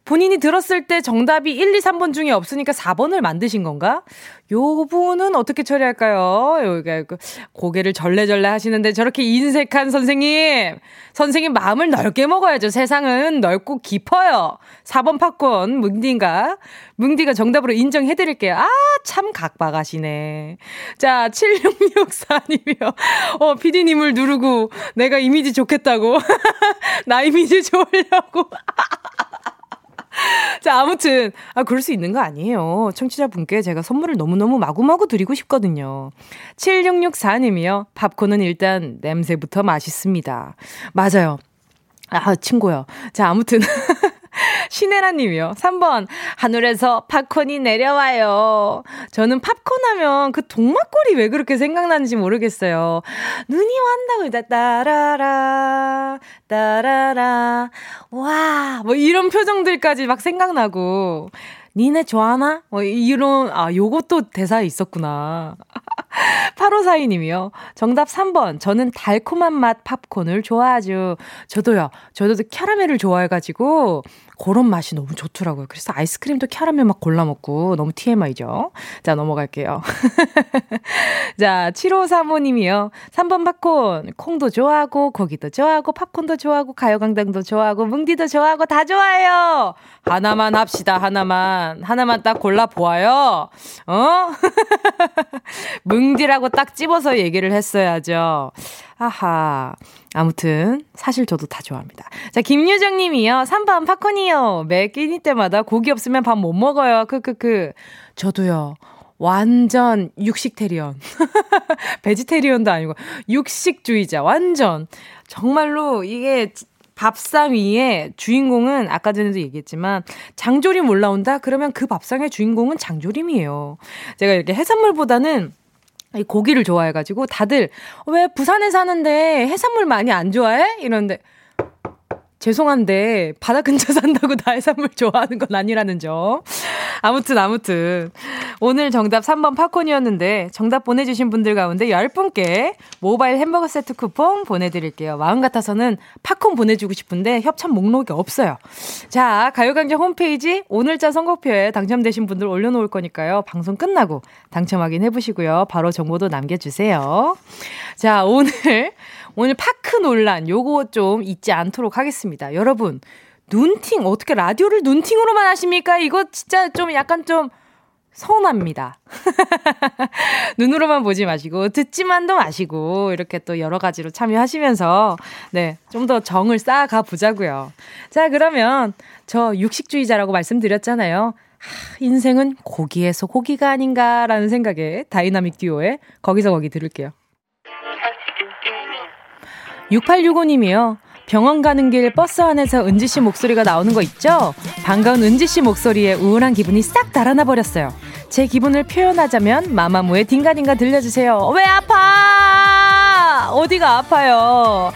Speaker 1: 본인이 들었을 때 정답이 1, 2, 3번 중에 없으니까 4번을 만드신 건가? 요 분은 어떻게 처리할까요? 여기가 그 고개를 절레절레 하시는데 저렇게 인색한 선생님. 선생님 마음을 넓게 먹어야죠. 세상은 넓고 깊어요. 4번 팝콘 뭉디인가? 뭉디가 정답으로 인정해 드릴게요. 아, 참 각박하시네. 자, 7664님이요. 어, 피디님을 누르고 내가 이미지 좋겠다고. 나 이미지 좋으려고. 자, 아무튼, 아, 그럴 수 있는 거 아니에요. 청취자분께 제가 선물을 너무너무 마구마구 드리고 싶거든요. 7664님이요. 팝콘은 일단 냄새부터 맛있습니다. 맞아요. 아, 친구요. 자, 아무튼. 신혜라 님이요. 3번. 하늘에서 팝콘이 내려와요. 저는 팝콘 하면 그 동막골이 왜 그렇게 생각나는지 모르겠어요. 눈이 완다고, 따라라, 따라라. 와, 뭐 이런 표정들까지 막 생각나고. 니네 좋아하나? 뭐 이런, 아, 요것도 대사에 있었구나. 8542 님이요. 정답 3번. 저는 달콤한 맛 팝콘을 좋아하죠. 저도요. 저도 캐러멜을 좋아해 가지고, 그런 맛이 너무 좋더라고요. 그래서 아이스크림도 캐러멜 막 골라 먹고 너무 TMI죠. 자, 넘어갈게요. 자, 7535님이요. 3번 팝콘. 콩도 좋아하고, 고기도 좋아하고, 팝콘도 좋아하고, 가요강당도 좋아하고, 뭉디도 좋아하고, 다 좋아해요. 하나만 합시다, 하나만. 하나만 딱 골라보아요. 어? 뭉디라고 딱 집어서 얘기를 했어야죠. 아하. 아무튼 사실 저도 다 좋아합니다. 자, 김유정 님이요. 3번 팝콘이요. 매 끼니 때마다 고기 없으면 밥 못 먹어요. 크크크. 저도요. 완전 육식테리언. 베지테리언도 아니고 육식주의자. 완전. 정말로 이게 밥상 위에 주인공은 아까 전에도 얘기했지만 장조림 올라온다? 그러면 그 밥상의 주인공은 장조림이에요. 제가 이렇게 해산물보다는 이 고기를 좋아해가지고 다들 왜 부산에 사는데 해산물 많이 안 좋아해? 이러는데 죄송한데 바다 근처 산다고 다 해산물 좋아하는 건 아니라는 점. 아무튼 아무튼 오늘 정답 3번 팝콘이었는데 정답 보내주신 분들 가운데 10분께 모바일 햄버거 세트 쿠폰 보내드릴게요. 마음 같아서는 팝콘 보내주고 싶은데 협찬 목록이 없어요. 자 가요광장 홈페이지 오늘자 선곡표에 당첨되신 분들 올려놓을 거니까요. 방송 끝나고 당첨 확인해보시고요. 바로 정보도 남겨주세요. 자 오늘 오늘 파크 논란 요거 좀 잊지 않도록 하겠습니다. 여러분, 눈팅 어떻게 라디오를 눈팅으로만 하십니까? 이거 진짜 좀 약간 좀 서운합니다. 눈으로만 보지 마시고 듣지만도 마시고 이렇게 또 여러 가지로 참여하시면서 네, 좀 더 정을 쌓아가 보자고요. 자, 그러면 저 육식주의자라고 말씀드렸잖아요. 하, 인생은 고기에서 고기가 아닌가라는 생각에 다이나믹 듀오의 거기서 거기 들을게요. 6865님이요. 병원 가는 길 버스 안에서 은지 씨 목소리가 나오는 거 있죠? 반가운 은지 씨 목소리에 우울한 기분이 싹 달아나 버렸어요. 제 기분을 표현하자면 마마무의 딩가딩가 들려주세요. 왜 아파? 어디가 아파요?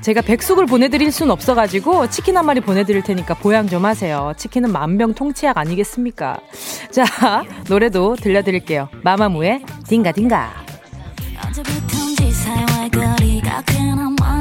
Speaker 1: 제가 백숙을 보내드릴 순 없어가지고 치킨 한 마리 보내드릴 테니까 보양 좀 하세요. 치킨은 만병통치약 아니겠습니까? 자, 노래도 들려드릴게요. 마마무의 딩가딩가.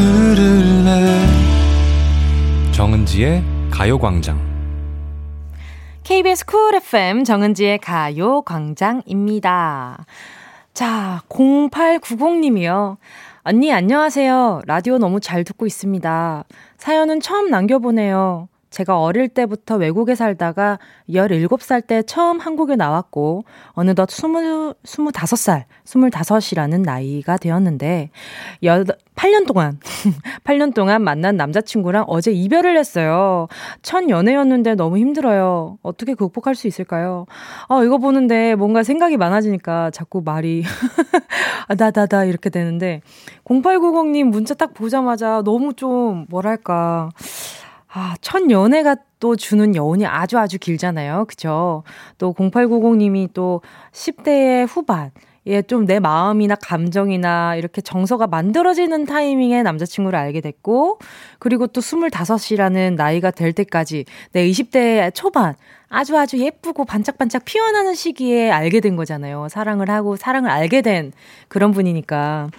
Speaker 3: 들을래
Speaker 6: 정은지의 가요광장
Speaker 1: KBS 쿨 FM 정은지의 가요 광장입니다. 자, 0890님이요. 언니, 안녕하세요. 라디오 너무 잘 듣고 있습니다. 사연은 처음 남겨보네요. 제가 어릴 때부터 외국에 살다가 17살 때 처음 한국에 나왔고, 어느덧 20, 25살, 25이라는 나이가 되었는데, 8년 동안, 8년 동안 만난 남자친구랑 어제 이별을 했어요. 첫 연애였는데 너무 힘들어요. 어떻게 극복할 수 있을까요? 아, 이거 보는데 뭔가 생각이 많아지니까 자꾸 말이, 아, 나다다 이렇게 되는데, 0890님 문자 딱 보자마자 너무 좀, 뭐랄까, 아, 첫 연애가 또 주는 여운이 아주 아주 길잖아요. 그죠? 또 0890님이 또 10대의 후반, 예, 좀 내 마음이나 감정이나 이렇게 정서가 만들어지는 타이밍에 남자친구를 알게 됐고, 그리고 또 25이라는 나이가 될 때까지 내 20대 초반, 아주 아주 예쁘고 반짝반짝 피어나는 시기에 알게 된 거잖아요. 사랑을 하고 사랑을 알게 된 그런 분이니까.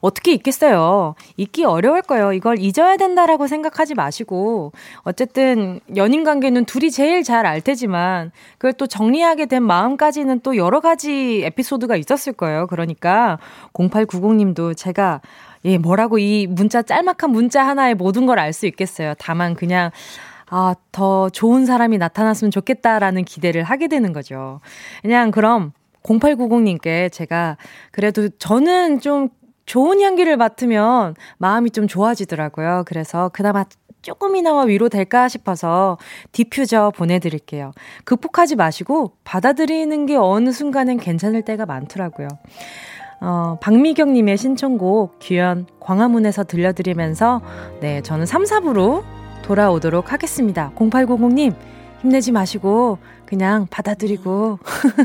Speaker 1: 어떻게 잊겠어요? 잊기 어려울 거예요. 이걸 잊어야 된다라고 생각하지 마시고, 어쨌든 연인 관계는 둘이 제일 잘 알 테지만, 그걸 또 정리하게 된 마음까지는 또 여러 가지 에피소드가 있었을 거예요. 그러니까, 0890님도 제가, 예, 뭐라고 이 문자, 짤막한 문자 하나에 모든 걸 알 수 있겠어요. 다만 그냥, 아, 더 좋은 사람이 나타났으면 좋겠다라는 기대를 하게 되는 거죠. 그냥 그럼 0890님께 제가 그래도 저는 좀 좋은 향기를 맡으면 마음이 좀 좋아지더라고요. 그래서 그나마 조금이나마 위로 될까 싶어서 디퓨저 보내드릴게요. 극복하지 마시고 받아들이는 게 어느 순간엔 괜찮을 때가 많더라고요. 어, 박미경님의 신청곡 규현 광화문에서 들려드리면서 네, 저는 3, 4부로 돌아오도록 하겠습니다. 0800님 힘내지 마시고 그냥 받아들이고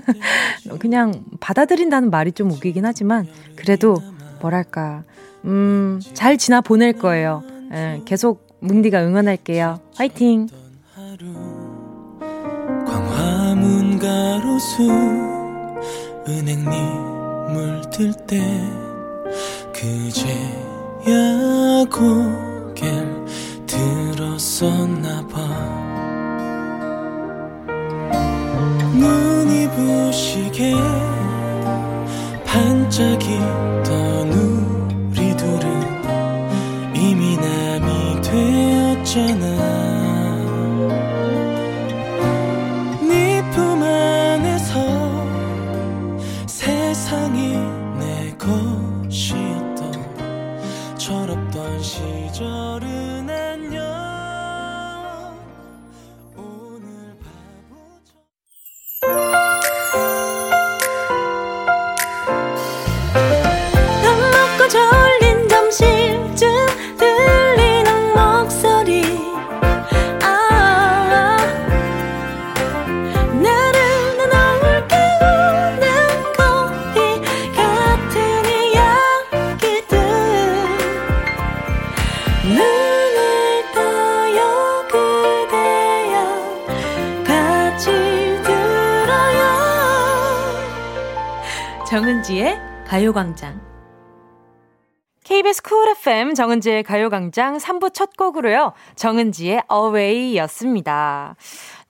Speaker 1: 그냥 받아들인다는 말이 좀 웃기긴 하지만 그래도 뭐랄까, 음, 잘 지나 보낼 거예요. 예, 계속 뭉디가 응원할게요. 화이팅!
Speaker 3: 광화문 가로수 은행잎 물들 때 그제야 고개를 들었었나 봐 눈이 부시게 반짝이던 우리 둘은 이미 남이 되었잖아
Speaker 1: 정은지의 가요광장 3부 첫 곡으로요. 정은지의 Away 였습니다.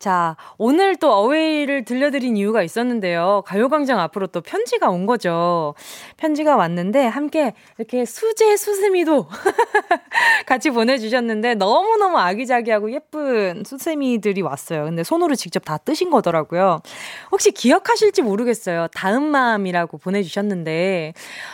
Speaker 1: 자, 오늘 또 어웨이를 들려드린 이유가 있었는데요. 가요광장 앞으로 또 편지가 온 거죠. 편지가 왔는데, 함께 이렇게 수제 수세미도 같이 보내주셨는데, 너무너무 아기자기하고 예쁜 수세미들이 왔어요. 근데 손으로 직접 다 뜨신 거더라고요. 혹시 기억하실지 모르겠어요. 다음 마음이라고 보내주셨는데,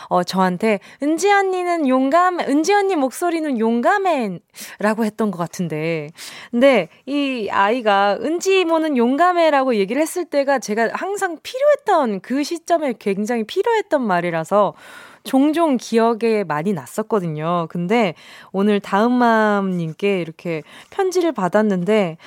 Speaker 1: 어, 저한테, 은지 언니는 용감, 은지 언니 목소리는 용감해. 라고 했던 것 같은데. 근데 이 아이가 은지 이모는 용감해라고 얘기를 했을 때가 제가 항상 필요했던 그 시점에 굉장히 필요했던 말이라서 종종 기억에 많이 났었거든요. 근데 오늘 다음맘님께 이렇게 편지를 받았는데,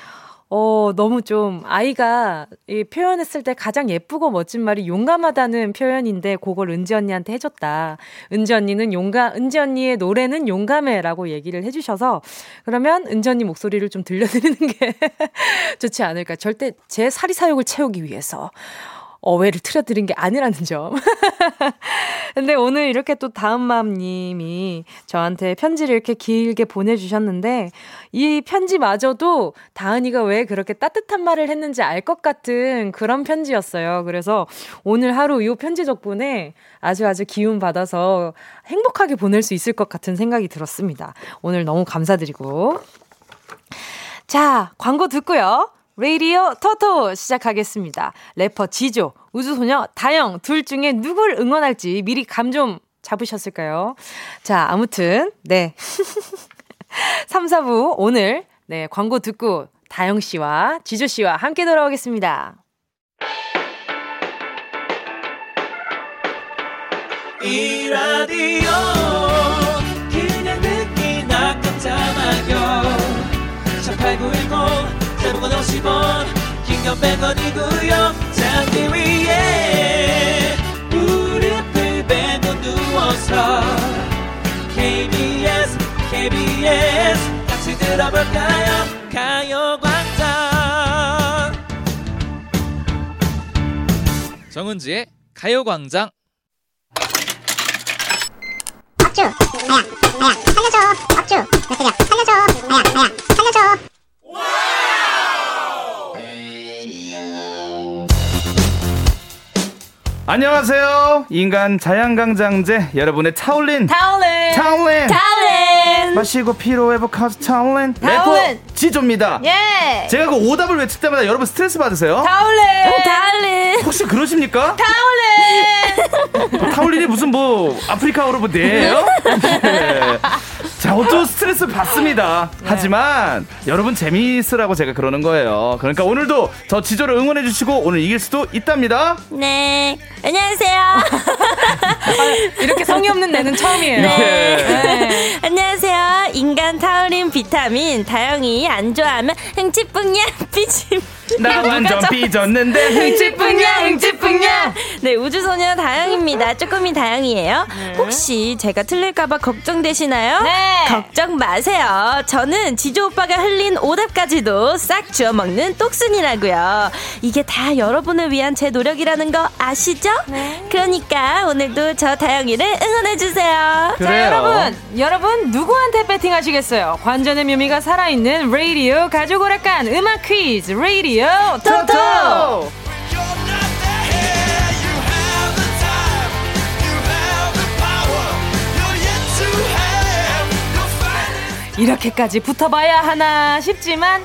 Speaker 1: 어, 너무 좀, 아이가 이 표현했을 때 가장 예쁘고 멋진 말이 용감하다는 표현인데, 그걸 은지 언니한테 해줬다. 은지 언니는 용감, 은지 언니의 노래는 용감해 라고 얘기를 해주셔서, 그러면 은지 언니 목소리를 좀 들려드리는 게 좋지 않을까. 절대 제 사리사욕을 채우기 위해서. 어웨를 틀어드린 게 아니라는 점. 근데 오늘 이렇게 또 다음맘님이 저한테 편지를 이렇게 길게 보내주셨는데, 이 편지마저도 다은이가 왜 그렇게 따뜻한 말을 했는지 알 것 같은 그런 편지였어요. 그래서 오늘 하루 이 편지 덕분에 아주 아주 기운 받아서 행복하게 보낼 수 있을 것 같은 생각이 들었습니다. 오늘 너무 감사드리고. 자, 광고 듣고요. 레이디오 토토 시작하겠습니다. 래퍼 지조, 우주소녀 다영 둘 중에 누굴 응원할지 미리 감 좀 잡으셨을까요? 자, 아무튼 네. 3, 4부 오늘 네, 광고 듣고 다영 씨와 지조 씨와 함께 돌아오겠습니다.
Speaker 3: 이 라디오 대목원 50원. 긴건 100원이고요 잠기 위에 무릎을 베고 누워서 KBS KBS 같이 들어볼까요? 가요광장.
Speaker 6: 정은지의 가요광장.
Speaker 7: 업주 아야 아야 살려줘. 업주 몇 대냐 살려줘. 아야 아야 살려줘
Speaker 8: 안녕하세요. 인간 자양강장제 여러분의 타올린
Speaker 1: 타올린
Speaker 8: 타올린
Speaker 1: 타올린
Speaker 8: 마시고 피로 회복하서 타올린
Speaker 1: 타올린.
Speaker 8: 래퍼 지조입니다.
Speaker 1: 예
Speaker 8: 제가 그 오답을 외칠 때마다 여러분 스트레스 받으세요?
Speaker 1: 타올린 타올린
Speaker 8: 혹시 그러십니까?
Speaker 1: 타올린
Speaker 8: 타올린이 무슨 뭐 아프리카어로 뭐 네요? 네. 자, 어쩌 스트레스 받습니다. 하지만 여러분 재미있으라고 제가 그러는 거예요. 그러니까 오늘도 저 지조를 응원해 주시고 오늘 이길 수도 있답니다.
Speaker 9: 네. 안녕하세요.
Speaker 1: 이렇게 성의 없는 내는 처음이에요.
Speaker 8: 네.
Speaker 9: 안녕하세요. 인간 타우린 비타민 다영이 안 좋아하면 흥치뿡냐 삐짐.
Speaker 8: 나 완전 삐졌는데
Speaker 9: 흥치뿡냐 흥치뿡냐. 네 우주소녀 다영입니다. 쪼꼬미 다영이에요. 혹시 제가 틀릴까봐 걱정되시나요?
Speaker 1: 네.
Speaker 9: 걱정 마세요. 저는 지조 오빠가 흘린 오답까지도 싹 주워 먹는 똑순이라고요. 이게 다 여러분을 위한 제 노력이라는 거 아시죠? 그러니까 오늘도 저 다영이를 응원해 주세요.
Speaker 8: 그래요.
Speaker 1: 자, 여러분, 여러분 누구한테 배팅하시겠어요? 관전의 묘미가 살아있는 라디오 가족 오락관 음악 퀴즈 라디오 토토.
Speaker 8: 토토!
Speaker 1: 이렇게까지 붙어봐야 하나 싶지만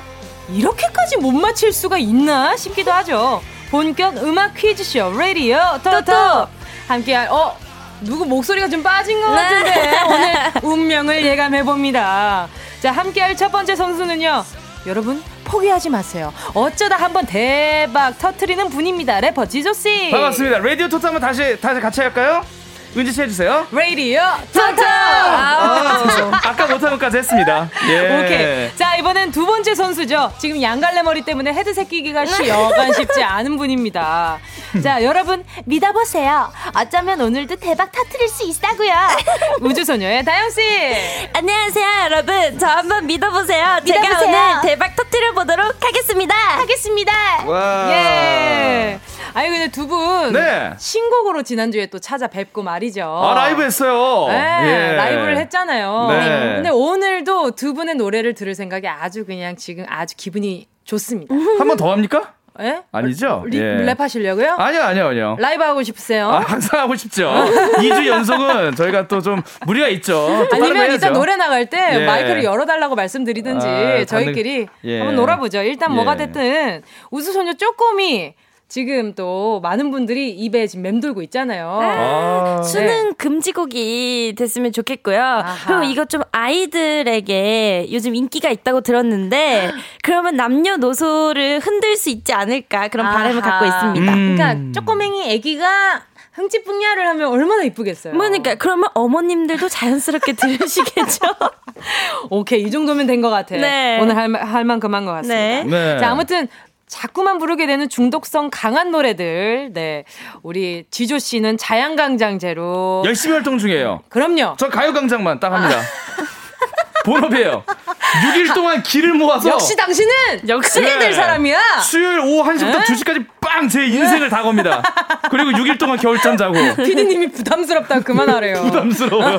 Speaker 1: 이렇게까지 못 맞힐 수가 있나 싶기도 하죠. 본격 음악 퀴즈쇼 라디오 토토 함께할 어 누구 목소리가 좀 빠진 것 같은데 오늘 운명을 예감해 봅니다. 자 함께할 첫 번째 선수는요. 여러분 포기하지 마세요. 어쩌다 한번 대박 터트리는 분입니다. 래퍼 지조 씨.
Speaker 8: 반갑습니다. 라디오 토토 한번 다시 다시 같이 할까요? 은지 씨 해주세요.
Speaker 1: 라디오 토토.
Speaker 8: 아, 아까 못한 것까지 했습니다. 예.
Speaker 1: 오케이. 자, 이번엔 두 번째 선수죠. 지금 양갈래 머리 때문에 헤드셋 끼기가 쉬- 여간 쉽지 않은 분입니다. 자, 여러분, 믿어보세요. 어쩌면 오늘도 대박 터트릴 수 있다고요. 우주소녀의 다영 씨.
Speaker 9: 안녕하세요 여러분. 저 한번 믿어보세요. 제가
Speaker 1: 믿어보세요.
Speaker 9: 오늘 대박 터트려 보도록 하겠습니다.
Speaker 1: 하겠습니다.
Speaker 8: 와.
Speaker 1: 예. 아니, 근데 두 분.
Speaker 8: 네.
Speaker 1: 신곡으로 지난주에 또 찾아뵙고 말 이죠.
Speaker 8: 아 라이브 했어요.
Speaker 1: 네,
Speaker 8: 예.
Speaker 1: 라이브를 했잖아요.
Speaker 8: 네.
Speaker 1: 근데 오늘도 두 분의 노래를 들을 생각이 아주 그냥 지금 아주 기분이 좋습니다.
Speaker 8: 한 번 더 합니까?
Speaker 1: 예?
Speaker 8: 아니죠?
Speaker 1: 리,
Speaker 8: 예.
Speaker 1: 랩 하시려고요?
Speaker 8: 아니요, 아니요, 아니요.
Speaker 1: 라이브 하고 싶으세요?
Speaker 8: 아, 항상 하고 싶죠. 2주 연속은 저희가 또 좀 무리가 있죠. 또
Speaker 1: 아니면
Speaker 8: 해야죠.
Speaker 1: 일단 노래 나갈 때
Speaker 8: 예.
Speaker 1: 마이크를 열어달라고 말씀드리든지
Speaker 8: 아,
Speaker 1: 저희끼리
Speaker 8: 가능- 예.
Speaker 1: 한번 놀아보죠. 일단 뭐가
Speaker 8: 예.
Speaker 1: 됐든 우수소녀 쪼꼬미 지금 또 많은 분들이 입에 지금 맴돌고 있잖아요.
Speaker 8: 아.
Speaker 9: 수능 금지곡이 됐으면 좋겠고요. 그리고 이거 좀 아이들에게 요즘 인기가 있다고 들었는데 그러면 남녀노소를 흔들 수 있지 않을까 그런 바람을
Speaker 1: 아하.
Speaker 9: 갖고 있습니다.
Speaker 8: 음.
Speaker 1: 그러니까 쪼꼬맹이 애기가 흥찌뿡야를 하면 얼마나 이쁘겠어요.
Speaker 9: 그러니까 그러면 어머님들도 자연스럽게 들으시겠죠.
Speaker 1: 오케이 이 정도면 된 것 같아.
Speaker 9: 네.
Speaker 1: 오늘 할, 마- 할 만큼 한 것 같습니다.
Speaker 9: 네.
Speaker 8: 네.
Speaker 1: 자 아무튼 자꾸만 부르게 되는 중독성 강한 노래들. 네, 우리 지조 씨는 자양강장제로.
Speaker 8: 열심히 활동 중이에요.
Speaker 1: 그럼요.
Speaker 8: 저 가요광장만 딱 합니다. 본업이에요. 6일 동안 길을 모아서
Speaker 1: 역시 당신은 역시
Speaker 8: 네.
Speaker 1: 될 사람이야.
Speaker 8: 수요일 오후 1시부터
Speaker 1: 에?
Speaker 8: 2시까지 빵 제 인생을 다 겁니다. 그리고 6일 동안 겨울잠 자고
Speaker 1: 피디님이 부담스럽다 그만하래요.
Speaker 8: 부담스러워요.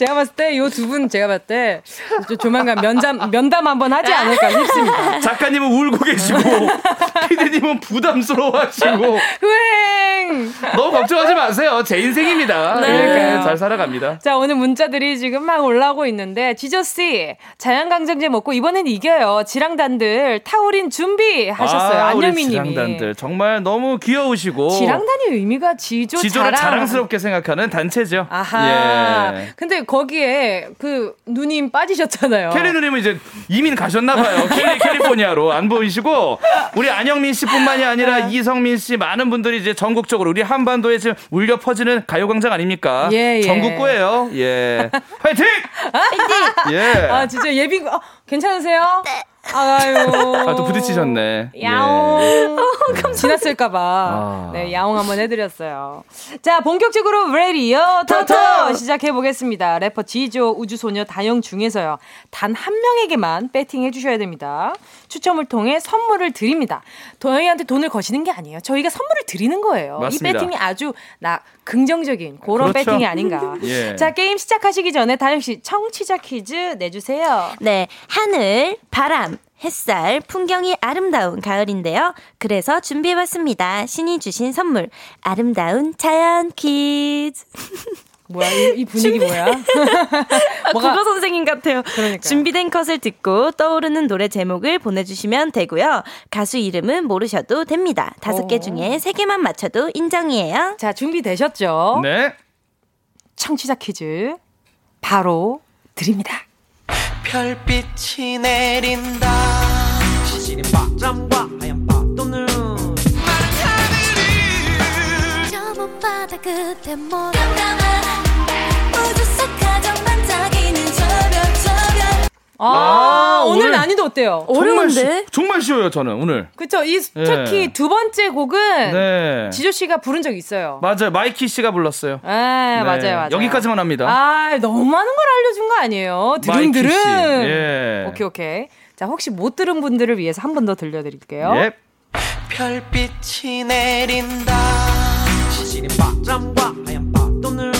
Speaker 1: 제가 봤을 때 요 두 분 제가 봤을 때 조- 조만간 면담 면담 한번 하지 않을까 싶습니다.
Speaker 8: 작가님은 울고 계시고 피디님은 부담스러워하시고
Speaker 1: 흐행.
Speaker 8: 너무 걱정하지 마세요. 제 인생입니다.
Speaker 1: 네.
Speaker 8: 예,
Speaker 1: 그러니까요.
Speaker 8: 잘 살아갑니다.
Speaker 1: 자, 오늘 문자들이 지금 막 올라오고 있는데, 지저 씨, 자양강장제 먹고 이번엔 이겨요. 지랑단들 타우린 준비 하셨어요.
Speaker 8: 아, 우리
Speaker 1: 안여미님이.
Speaker 8: 지랑단들 정말 너무 귀여우시고
Speaker 1: 지랑단의 의미가 지조
Speaker 8: 지조를
Speaker 1: 자랑.
Speaker 8: 자랑스럽게 생각하는 단체죠.
Speaker 1: 아하.
Speaker 8: 예.
Speaker 1: 근데 거기에 그 누님 빠지셨잖아요.
Speaker 8: 캐리 누님은 이제 이민 가셨나봐요. 캘리, 캘리포니아로 안 보이시고 우리 안영민 씨뿐만이 아니라
Speaker 1: 네.
Speaker 8: 이성민 씨 많은 분들이 이제 전국적으로 우리 한반도에 지금 울려 퍼지는 가요광장 아닙니까?
Speaker 1: 예, 예.
Speaker 8: 전국구예요. 예. 파이팅! 예.
Speaker 1: 아, 진짜 예비, 어, 괜찮으세요? 네. 아유.
Speaker 8: 아, 또 부딪히셨네.
Speaker 1: 야옹.
Speaker 8: 예.
Speaker 1: 지났을까봐.
Speaker 8: 아.
Speaker 1: 네, 야옹 한번 해드렸어요. 자, 본격적으로 레디오 토토! 시작해보겠습니다. 래퍼 지조 우주소녀 다영 중에서요. 단 한 명에게만 배팅 해주셔야 됩니다. 추첨을 통해 선물을 드립니다. 저희한테 돈을 거시는 게 아니에요. 저희가 선물을 드리는 거예요.
Speaker 8: 맞습니다.
Speaker 1: 이 배팅이 아주 나 긍정적인 그런
Speaker 8: 그렇죠.
Speaker 1: 배팅이 아닌가.
Speaker 8: 예.
Speaker 1: 자, 게임 시작하시기 전에 다영씨 청취자 퀴즈 내주세요.
Speaker 9: 네, 하늘, 바람, 햇살, 풍경이 아름다운 가을인데요. 그래서 준비해봤습니다. 신이 주신 선물, 아름다운 자연 퀴즈.
Speaker 1: 뭐야, 이, 이 분위기 뭐야?
Speaker 9: 아,
Speaker 1: 뭐가-
Speaker 9: 국어 선생님 같아요.
Speaker 1: 그러니까요.
Speaker 9: 준비된 컷을 듣고 떠오르는 노래 제목을 보내주시면 되고요. 가수 이름은 모르셔도 됩니다. 다섯 개
Speaker 1: 오.
Speaker 9: 중에 세 개만 맞춰도 인정이에요.
Speaker 1: 자, 준비되셨죠?
Speaker 8: 네.
Speaker 1: 청취자 퀴즈 바로 드립니다.
Speaker 10: 별빛이 내린다. 시시린 바람과 하얀 파도는
Speaker 11: 저 못바다 끝에 모란다만 우주 속 가장 반짝이는 저별 저별
Speaker 1: 아,
Speaker 8: 아,
Speaker 1: 오늘,
Speaker 8: 오늘-
Speaker 1: 난이도 어때요?
Speaker 8: 정말, 쉬, 정말 쉬 워요, 저는 오늘.
Speaker 1: 그쵸. 이 특히
Speaker 8: 예.
Speaker 1: 두 번째 곡은
Speaker 8: 네.
Speaker 1: 지조 씨가 부른 적 있어요.
Speaker 8: 맞아요. 마이키 씨가 불렀어요.
Speaker 1: 네, 맞아요, 맞아요.
Speaker 8: 여기까지만 합니다.
Speaker 1: 아, 너무 많은 걸 알려준 거 아니에요? 드릉드릉.
Speaker 8: 씨. 예.
Speaker 1: 오케이, 오케이. 자, 혹시 못 들은 분들을 위해서 한 번 더 들려드릴게요.
Speaker 8: 예.
Speaker 10: 별빛이 내린다 시시린 바람과 하얀 파도는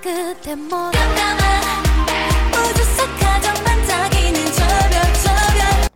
Speaker 11: 다 저별 저별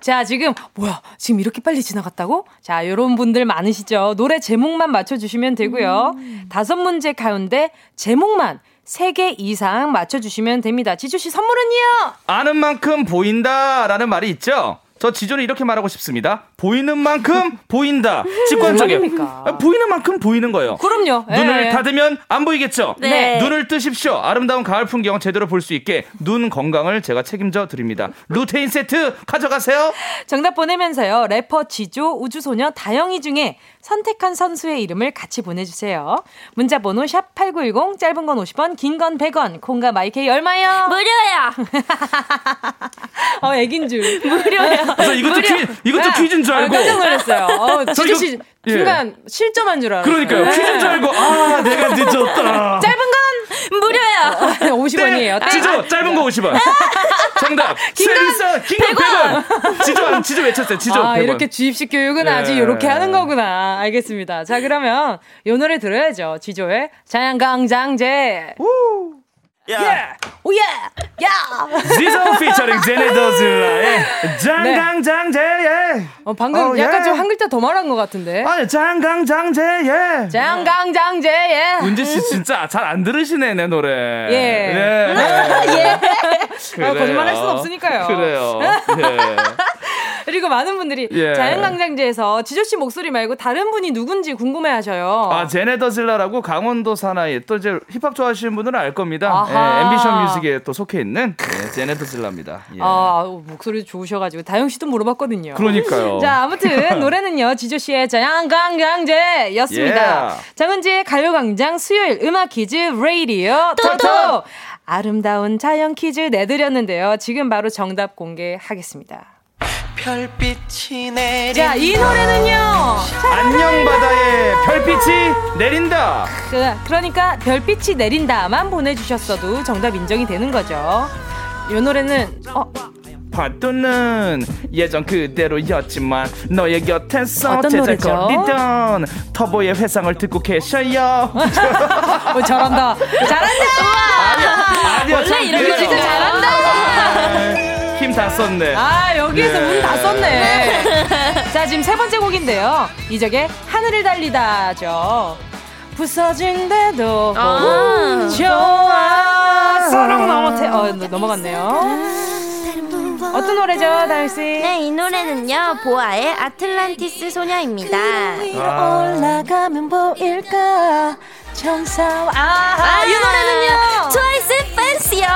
Speaker 1: 자, 지금, 뭐야, 지금 이렇게 빨리 지나갔다고? 자, 요런 분들 많으시죠? 노래 제목만 맞춰주시면 되고요. 다섯 문제 가운데 제목만 세 개 이상 맞춰주시면 됩니다. 지조씨 선물은요?
Speaker 8: 아는 만큼 보인다 라는 말이 있죠. 저 지조는 이렇게 말하고 싶습니다. 보이는 만큼 보인다. 직관적이에요.
Speaker 1: 말입니까?
Speaker 8: 아, 보이는 만큼 보이는 거예요.
Speaker 1: 그럼요.
Speaker 8: 눈을
Speaker 1: 예.
Speaker 8: 닫으면 안 보이겠죠?
Speaker 9: 네.
Speaker 8: 눈을 뜨십시오. 아름다운 가을 풍경 제대로 볼 수 있게 눈 건강을 제가 책임져 드립니다. 루테인 세트 가져가세요.
Speaker 1: 정답 보내면서요. 래퍼 지조, 우주소녀 다영이 중에 선택한 선수의 이름을 같이 보내주세요. 문자 번호 샵 8910, 짧은 건 50원, 긴 건 100원, 콩과 마이케이 얼마요?
Speaker 9: 무료예요.
Speaker 1: 어, 애긴 줄.
Speaker 9: 무료예요.
Speaker 8: 그래서 이것도 퀴, 이것도 퀴즈인 줄 알고.
Speaker 1: 아, 깜짝 놀랐어요. 어,
Speaker 8: 저
Speaker 1: 지조 씨
Speaker 8: 이거- 예.
Speaker 1: 순간 실점한 줄 알았어요.
Speaker 8: 그러니까요.
Speaker 1: 네.
Speaker 8: 퀴즈인 줄 알고 아 내가 늦었다.
Speaker 1: 짧은 건
Speaker 9: 무료예요.
Speaker 1: 50원이에요.
Speaker 8: 네, 지조 짧은 거 50원. 정답. 세리사 긴건 100원. 지조 안 지조 외쳤어요. 지조
Speaker 1: 아,
Speaker 8: 100원.
Speaker 1: 이렇게 주입식 교육은
Speaker 8: 예.
Speaker 1: 아직 이렇게 하는 거구나. 알겠습니다. 자, 그러면 요 노래 들어야죠. 지조의 자양강장제. 예! 오예! 야!
Speaker 8: 지성 피처링 제네더즈라의 장강장제 예.
Speaker 1: 어, 방금
Speaker 8: 어,
Speaker 1: 약간
Speaker 8: 예.
Speaker 1: 좀한 글자 더 말한 것 같은데.
Speaker 8: 아니 장강장제 예.
Speaker 1: 장강장제 예.
Speaker 8: 문지 씨 진짜 잘 안 들으시네 내 노래.
Speaker 1: 예.
Speaker 8: 예.
Speaker 1: 예.
Speaker 8: 그래요.
Speaker 1: 어, 거짓말할 순 없으니까요.
Speaker 8: 그래요. 예.
Speaker 1: 그리고 많은 분들이
Speaker 8: 예.
Speaker 1: 자연강장제에서 지조 씨 목소리 말고 다른 분이 누군지 궁금해하셔요.
Speaker 8: 아 제네더 질라라고 강원도 사나이 또 이제 힙합 좋아하시는 분들은 알 겁니다. 예, 앰비션 뮤직에 또 속해 있는 예, 제네더 질라입니다. 예.
Speaker 1: 아, 목소리 좋으셔가지고 다영 씨도 물어봤거든요.
Speaker 8: 그러니까요.
Speaker 1: 자, 아무튼 노래는요 지조 씨의 자양강강제였습니다.
Speaker 8: 예.
Speaker 1: 정은지의 가요광장 수요일 음악 퀴즈 레이디오 토토 아름다운 자연 퀴즈 내드렸는데요. 지금 바로 정답 공개하겠습니다.
Speaker 3: 별빛이 내린
Speaker 1: 자, 이 노래는요.
Speaker 8: 안녕 바다에 별빛이 내린다.
Speaker 1: 그, 그러니까 별빛이 내린다만 보내주셨어도 정답 인정이 되는 거죠. 이 노래는 어,
Speaker 8: 파도는 예전 그대로였지만 너의 곁에서
Speaker 1: 어떤?
Speaker 8: 제잘거리던 터보의 회상을 듣고 계셔요.
Speaker 1: 어, 잘한다. 잘한다.
Speaker 8: 아니요,
Speaker 1: 원래
Speaker 8: 참
Speaker 1: 이런 거. 진짜 잘한다.
Speaker 8: 힘다 썼네.
Speaker 1: 아, 여기에서
Speaker 8: 네.
Speaker 1: 운다 썼네. 자, 지금 세 번째 곡인데요. 이적의 하늘을 달리다죠. 부서진데도
Speaker 9: 아.
Speaker 1: 좋아. 사랑 넘어태. 어, 넘어갔네요. 어떤 노래죠, 다일씨?
Speaker 9: 네, 이 노래는요, 보아의 아틀란티스 소녀입니다.
Speaker 8: 아.
Speaker 1: 보일까? 천사. 아, 이 노래는요.
Speaker 9: 트와이스 Fancy요.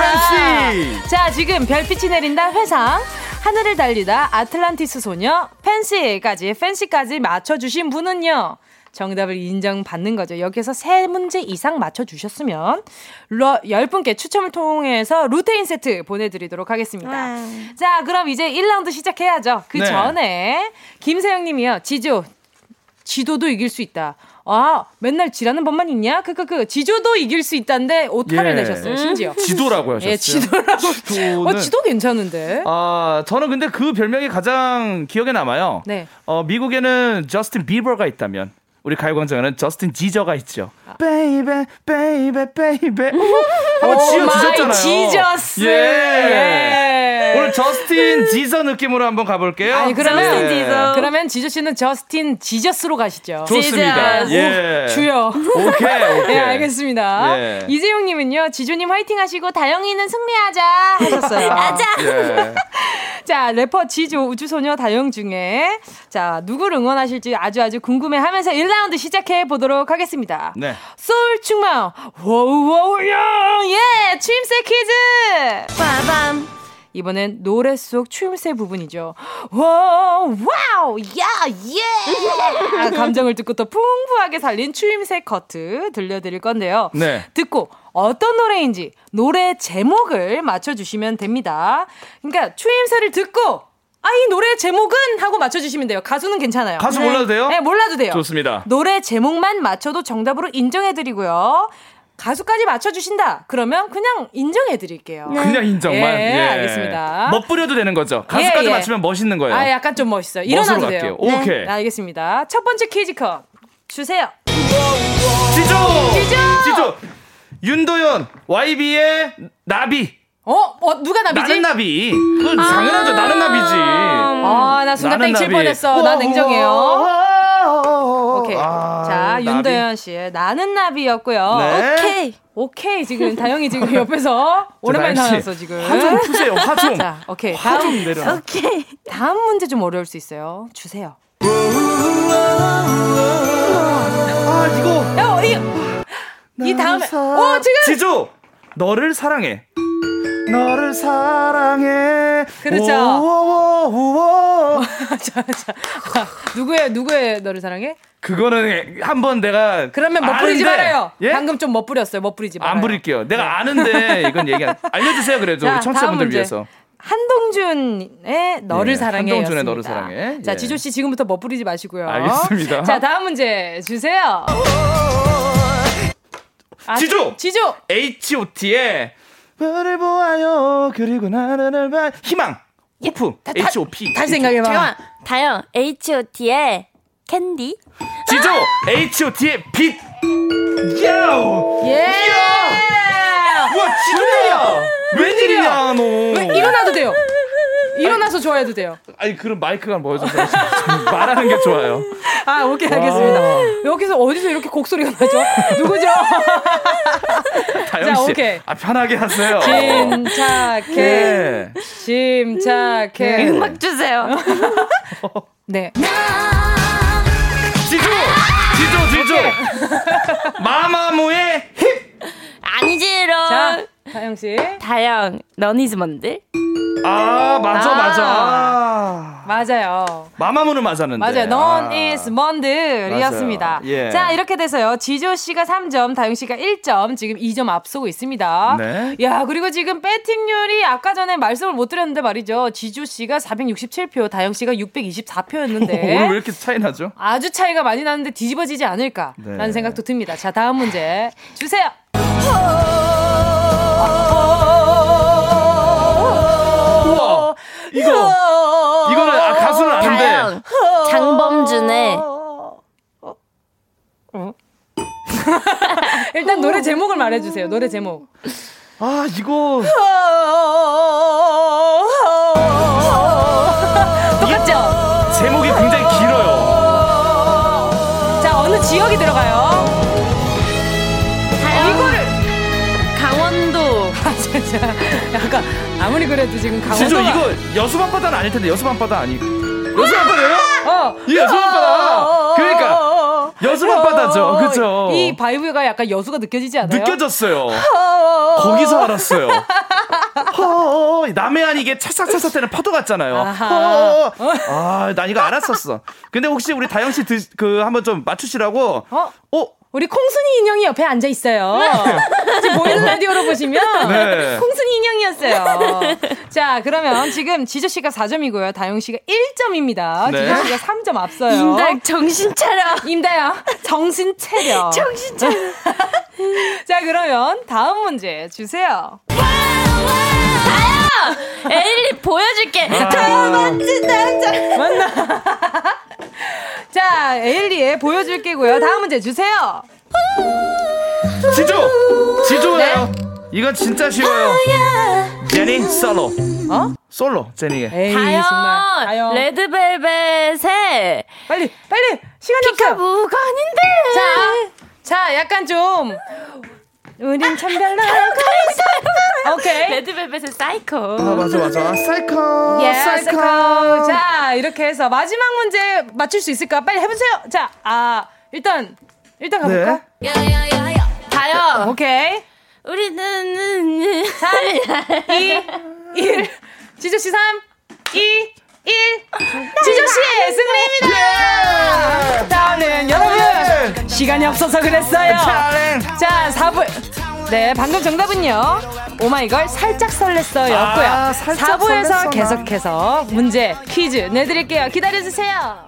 Speaker 8: Fancy.
Speaker 1: 자, 지금 별빛이 내린다 회상. 하늘을 달리다 아틀란티스 소녀 Fancy까지 Fancy까지 맞춰주신 분은요. 정답을 인정받는 거죠. 여기서 세 문제 이상 맞춰주셨으면 러, 10분께 추첨을 통해서 루테인 세트 보내드리도록 하겠습니다. 자, 그럼 이제 1라운드 시작해야죠. 그
Speaker 8: 네.
Speaker 1: 전에 김세영 님이요. 지조, 지도도 이길 수 있다. 아, 맨날 지라는 법만 있냐? 그, 그, 그, 지조도 이길 수 있다는데 오타를
Speaker 8: 예.
Speaker 1: 내셨어요, 심지어.
Speaker 8: 지도라고 하셨어요.
Speaker 1: 예, 지도라고.
Speaker 8: 지도는-
Speaker 1: 어, 지도 괜찮은데?
Speaker 8: 아, 저는 근데 그 별명이 가장 기억에 남아요.
Speaker 1: 네.
Speaker 8: 어, 미국에는 저스틴 비버가 있다면 우리 가요광장에는 저스틴 지저가 있죠. baby baby baby 한번 지어 주셨잖아요.
Speaker 1: 지저스.
Speaker 8: 예.
Speaker 1: 예.
Speaker 8: 오늘 저스틴 지저 느낌으로 한번 가볼게요.
Speaker 1: 아니, 그러면,
Speaker 8: 저스틴 지저.
Speaker 1: 그러면 지조 씨는 저스틴 지저스로 가시죠.
Speaker 8: 좋습니다.
Speaker 1: 지저스.
Speaker 8: 예.
Speaker 1: 주요.
Speaker 8: 오케이, 오케이.
Speaker 1: 예, 알겠습니다.
Speaker 8: 예.
Speaker 1: 이재용님은요, 지조님 화이팅 하시고, 다영이는 승리하자 하셨어요.
Speaker 9: 아자.
Speaker 8: 예.
Speaker 1: 자, 래퍼 지조 우주소녀 다영 중에, 자, 누구를 응원하실지 아주 아주 궁금해 하면서 1라운드 시작해 보도록 하겠습니다.
Speaker 8: 네.
Speaker 1: 소울 충만, 워우워우, 예! 추임새 퀴즈!
Speaker 9: 빠밤.
Speaker 1: 이번엔 노래 속 추임새 부분이죠. 와우, 와우, 야, 예! 아, 감정을 듣고 또 풍부하게 살린 추임새 커트 들려드릴 건데요.
Speaker 8: 네.
Speaker 1: 듣고 어떤 노래인지 노래 제목을 맞춰주시면 됩니다. 그러니까 추임새를 듣고 아, 이 노래 제목은 하고 맞춰주시면 돼요. 가수는 괜찮아요.
Speaker 8: 가수
Speaker 1: 네.
Speaker 8: 몰라도 돼요?
Speaker 1: 네, 몰라도 돼요.
Speaker 8: 좋습니다.
Speaker 1: 노래 제목만 맞춰도 정답으로 인정해드리고요. 가수까지 맞춰주신다. 그러면 그냥 인정해드릴게요.
Speaker 8: 그냥 인정만.
Speaker 1: 예, 알겠습니다.
Speaker 8: 멋부려도 되는 거죠. 가수까지
Speaker 1: 예, 예.
Speaker 8: 맞추면 멋있는 거예요.
Speaker 1: 아, 약간 좀 멋있어요. 일어나도 돼요.
Speaker 8: 갈게요. 오케이.
Speaker 1: 네, 알겠습니다. 첫 번째 퀴즈 컷 주세요.
Speaker 8: 지조!
Speaker 1: 지조!
Speaker 8: 지조! 윤도현, YB의 나비.
Speaker 1: 어? 어 누가 나비지?
Speaker 8: 나는 나비. 그 당연하죠. 나는 나비지.
Speaker 1: 아, 나 순간 땡칠. 뻔했어. 나 냉정해요. 오케이.
Speaker 8: 아,
Speaker 1: 자. 윤도현 씨의 나는 나비였고요.
Speaker 8: 네.
Speaker 1: 오케이. 오케이. 지금 다영이 지금 옆에서 오랜만에 나왔어, 지금.
Speaker 8: 화 좀 푸세요, 화 좀.
Speaker 1: 자, 오케이.
Speaker 8: 화 좀 내려놔.
Speaker 9: 오케이.
Speaker 1: 다음 문제 좀 어려울 수 있어요. 주세요.
Speaker 8: 아, 이거.
Speaker 1: 야, 이, 이 다음에. 어, 지금.
Speaker 8: 지조! 너를 사랑해. 너를 사랑해.
Speaker 1: 그렇죠.
Speaker 8: 오오오오.
Speaker 1: 자, 자. 아, 누구의, 누구의 너를 사랑해?
Speaker 8: 그거는 한 번 내가
Speaker 1: 그러면 멋부리지
Speaker 8: 아는데,
Speaker 1: 말아요.
Speaker 8: 예?
Speaker 1: 방금 좀 멋부렸어요. 멋부리지 말아요.
Speaker 8: 안 부릴게요. 내가 아는데 이건 얘기 안 알려주세요. 그래도
Speaker 1: 자,
Speaker 8: 청취자분들. 위해서.
Speaker 1: 한동준의 너를
Speaker 8: 예,
Speaker 1: 사랑해.
Speaker 8: 한동준의. 너를 사랑해.
Speaker 1: 자,
Speaker 8: 예.
Speaker 1: 지조 씨 지금부터 멋부리지 마시고요.
Speaker 8: 알겠습니다.
Speaker 1: 자, 다음 문제 주세요. 아,
Speaker 8: 지조!
Speaker 1: 지조!
Speaker 8: H.O.T의 너를 보아요. 그리고 나를 봐. 희망. 호프.
Speaker 1: 다- 다-
Speaker 8: H.O.P.
Speaker 1: 다시 생각해봐.
Speaker 9: 다영, H.O.T의 캔디.
Speaker 8: 지조 H.O.T의 빛. 야우.
Speaker 1: 예!
Speaker 8: 와, 지도야! 웬일이냐, 너.
Speaker 1: 왜 일어나도 돼요. 일어나서 좋아해도 돼요.
Speaker 8: 아니, 그럼 마이크가 뭐여서 말하는 게 좋아요.
Speaker 1: 아, 오케이, 알겠습니다.
Speaker 8: 와.
Speaker 1: 여기서 어디서 이렇게 곡소리가 나죠? 누구죠?
Speaker 8: 다영
Speaker 1: 자,
Speaker 8: 씨.
Speaker 1: 오케이.
Speaker 8: 아, 편하게 하세요.
Speaker 1: 침착해.
Speaker 8: 네.
Speaker 1: 침착해.
Speaker 9: 음악 주세요.
Speaker 1: 네.
Speaker 8: 지조! 지조, 지조! 마마무의 힙!
Speaker 9: 아니지롱.
Speaker 1: 자, 다영 씨.
Speaker 9: 다영, 너니즈먼들.
Speaker 8: 아, 맞아,
Speaker 1: 아.
Speaker 8: 맞아.
Speaker 1: 맞아요.
Speaker 8: 마마무는 맞았는데.
Speaker 1: 맞아요.
Speaker 8: 아.
Speaker 1: is 먼들이었습니다.
Speaker 8: 맞아요. 예.
Speaker 1: 자, 이렇게 돼서요. 지조 씨가 3점, 다영 씨가 1점, 지금 2점 앞서고 있습니다.
Speaker 8: 네.
Speaker 1: 야, 그리고 지금 배팅률이 아까 전에 말씀을 못 드렸는데 말이죠. 지조 씨가 467표, 다영 씨가 624표였는데.
Speaker 8: 오늘 왜 이렇게 차이 나죠?
Speaker 1: 아주 차이가 많이 나는데 뒤집어지지 않을까라는
Speaker 8: 네.
Speaker 1: 생각도 듭니다. 자, 다음 문제 주세요.
Speaker 8: 우와! 이거, 이거는 아, 가수는 아는데.
Speaker 9: 다영, 장범준의
Speaker 1: 일단 노래 제목을 말해주세요. 노래 제목.
Speaker 8: 아, 이거.
Speaker 1: 똑같죠?
Speaker 8: 제목이 굉장히 길어요.
Speaker 1: 자, 어느 지역이 들어가요? 이거를
Speaker 9: 강원도.
Speaker 1: 아, 진짜. 아무리 그래도 지금 강원도가
Speaker 8: 지조, 이거 여수 밤바다는 아닐 텐데, 여수 밤바다 아니. 여수 밤바다예요?
Speaker 1: 어.
Speaker 8: 이게 여수 밤바다. 그러니까. 여수 밤바다죠.
Speaker 1: 어,
Speaker 8: 그쵸.
Speaker 1: 이 바이브가 약간 여수가 느껴지지 않아요?
Speaker 8: 느껴졌어요. 거기서 알았어요. 허, 남해안 이게 찰싹찰싹 되는 파도 같잖아요. 허. 아, 난 이거 알았었어. 근데 혹시 우리 다영 씨 드, 그 한번 좀 맞추시라고.
Speaker 1: 어?
Speaker 8: 어?
Speaker 1: 우리 콩순이 인형이 옆에 앉아 있어요. 지금 보이는 라디오로 보시면
Speaker 8: 네.
Speaker 1: 콩순이 인형이었어요. 자, 그러면 지금 지조 씨가 4점이고요. 다영 씨가 1점입니다.
Speaker 8: 네.
Speaker 1: 지조 씨가 3점 앞서요.
Speaker 9: 임달 정신 차려.
Speaker 1: 임다야, 정신 차려.
Speaker 9: 정신 차려.
Speaker 1: 자, 그러면 다음 문제 주세요.
Speaker 9: 에일리 보여줄게.
Speaker 8: 아.
Speaker 9: 다 멋진 남자.
Speaker 1: 맞나? 자, 에일리의 보여줄게고요. 다음 문제 주세요.
Speaker 8: 지조! 지조예요. 이건 진짜 쉬워요.
Speaker 9: 아,
Speaker 8: 제니 솔로.
Speaker 1: 어?
Speaker 8: 솔로, 제니의.
Speaker 1: 에이, 정말.
Speaker 9: 다영,
Speaker 1: 다영.
Speaker 9: 레드벨벳의
Speaker 1: 빨리, 빨리! 시간이.
Speaker 9: 피카부가 아닌데.
Speaker 1: 자, 자, 약간 좀. 우린 참 별나고 오케이.
Speaker 9: 레드벨벳의 사이코.
Speaker 8: 아, 맞아, 맞아. 사이코.
Speaker 1: 예,
Speaker 8: 사이코.
Speaker 1: 사이코. 자, 이렇게 해서 마지막 문제 맞출 수 있을까? 빨리 해보세요. 자, 아, 일단, 일단 가볼까?
Speaker 8: 네.
Speaker 9: 다영.
Speaker 1: 오케이.
Speaker 9: 우리는
Speaker 1: 3, 2, 1. 지조씨 3, 2, 1. 지조씨의 승리입니다! 다음은 여러분, 시간이 없어서 그랬어요. 자, 4부. 네, 방금 정답은요. 오마이걸 살짝 설렜어 였고요.
Speaker 8: 아, 살짝
Speaker 1: 4부에서
Speaker 8: 설렜어, 나.
Speaker 1: 계속해서 문제, 퀴즈 내드릴게요. 기다려주세요.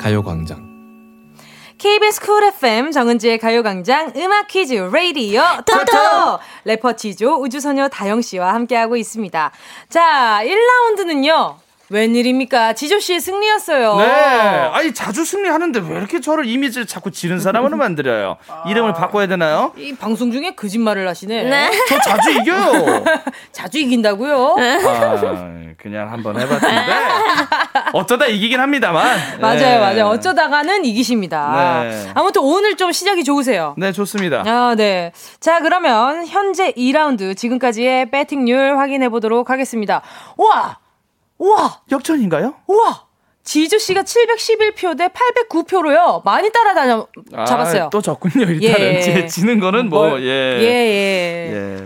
Speaker 12: 가요광장
Speaker 1: KBS 쿨 FM 정은지의 가요광장 음악 퀴즈 레이디오 토토 래퍼 지조 우주소녀 다영 씨와 함께하고 있습니다. 자 1라운드는요. 웬일입니까? 지조 씨의 승리였어요.
Speaker 8: 네. 아니, 자주 승리하는데 왜 이렇게 저를 이미지를 자꾸 지른 사람으로 만들어요? 이름을 바꿔야 되나요?
Speaker 1: 이 방송 중에 거짓말을 하시네.
Speaker 9: 네.
Speaker 8: 저 자주 이겨요.
Speaker 1: 자주 이긴다고요?
Speaker 8: 아, 그냥 한번 해봤는데. 어쩌다 이기긴 합니다만.
Speaker 1: 맞아요,
Speaker 8: 네.
Speaker 1: 맞아요. 어쩌다가는 이기십니다.
Speaker 8: 네.
Speaker 1: 아무튼 오늘 좀 시작이 좋으세요.
Speaker 8: 네, 좋습니다.
Speaker 1: 아, 네. 자, 그러면 현재 2라운드 지금까지의 배팅률 확인해 보도록 하겠습니다. 우와! 우와!
Speaker 8: 역전인가요?
Speaker 1: 우와! 지주 씨가 711표 대 809표로요. 많이 따라다녀
Speaker 8: 아,
Speaker 1: 잡았어요.
Speaker 8: 또 졌군요. 일단은
Speaker 1: 예.
Speaker 8: 제 지는 거는 뭐
Speaker 1: 뭘-
Speaker 8: 예.
Speaker 1: 예, 예.
Speaker 8: 예.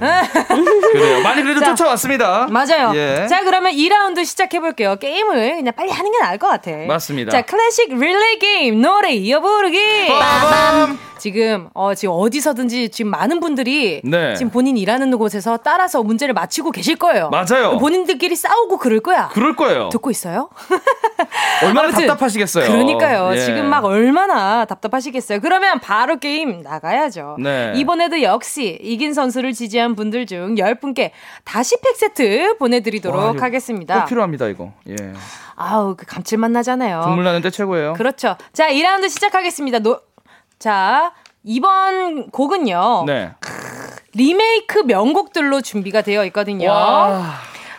Speaker 8: 그래요. 많이 그래도
Speaker 1: 자,
Speaker 8: 쫓아왔습니다.
Speaker 1: 맞아요.
Speaker 8: 예.
Speaker 1: 자, 그러면 2라운드 시작해 볼게요. 게임을 그냥 빨리 하는 게 나을 것 같아.
Speaker 8: 맞습니다.
Speaker 1: 자, 클래식 릴레이 게임, 노래 이어 부르기.
Speaker 8: 빠밤.
Speaker 1: 지금, 어, 지금 어디서든지 지금 많은 분들이
Speaker 8: 네.
Speaker 1: 지금 본인 일하는 곳에서 따라서 문제를 맞히고 계실 거예요.
Speaker 8: 맞아요.
Speaker 1: 본인들끼리 싸우고 그럴 거야.
Speaker 8: 그럴 거예요.
Speaker 1: 듣고 있어요?
Speaker 8: 얼마나
Speaker 1: 아무튼
Speaker 8: 답답하시겠어요.
Speaker 1: 그러니까요.
Speaker 8: 예.
Speaker 1: 지금 막 얼마나 답답하시겠어요. 그러면 바로 게임 나가야죠.
Speaker 8: 네.
Speaker 1: 이번에도 역시 이긴 선수를 지지한 분들 중 10분께 다시 팩 세트 보내드리도록
Speaker 8: 와,
Speaker 1: 하겠습니다.
Speaker 8: 꼭 필요합니다 이거. 예.
Speaker 1: 아우, 그 감칠맛 나잖아요.
Speaker 8: 국물 나는데 최고예요.
Speaker 1: 그렇죠. 자, 2라운드 시작하겠습니다. 노, 자, 이번 곡은요.
Speaker 8: 네.
Speaker 1: 리메이크 명곡들로 준비가 되어 있거든요.
Speaker 8: 와.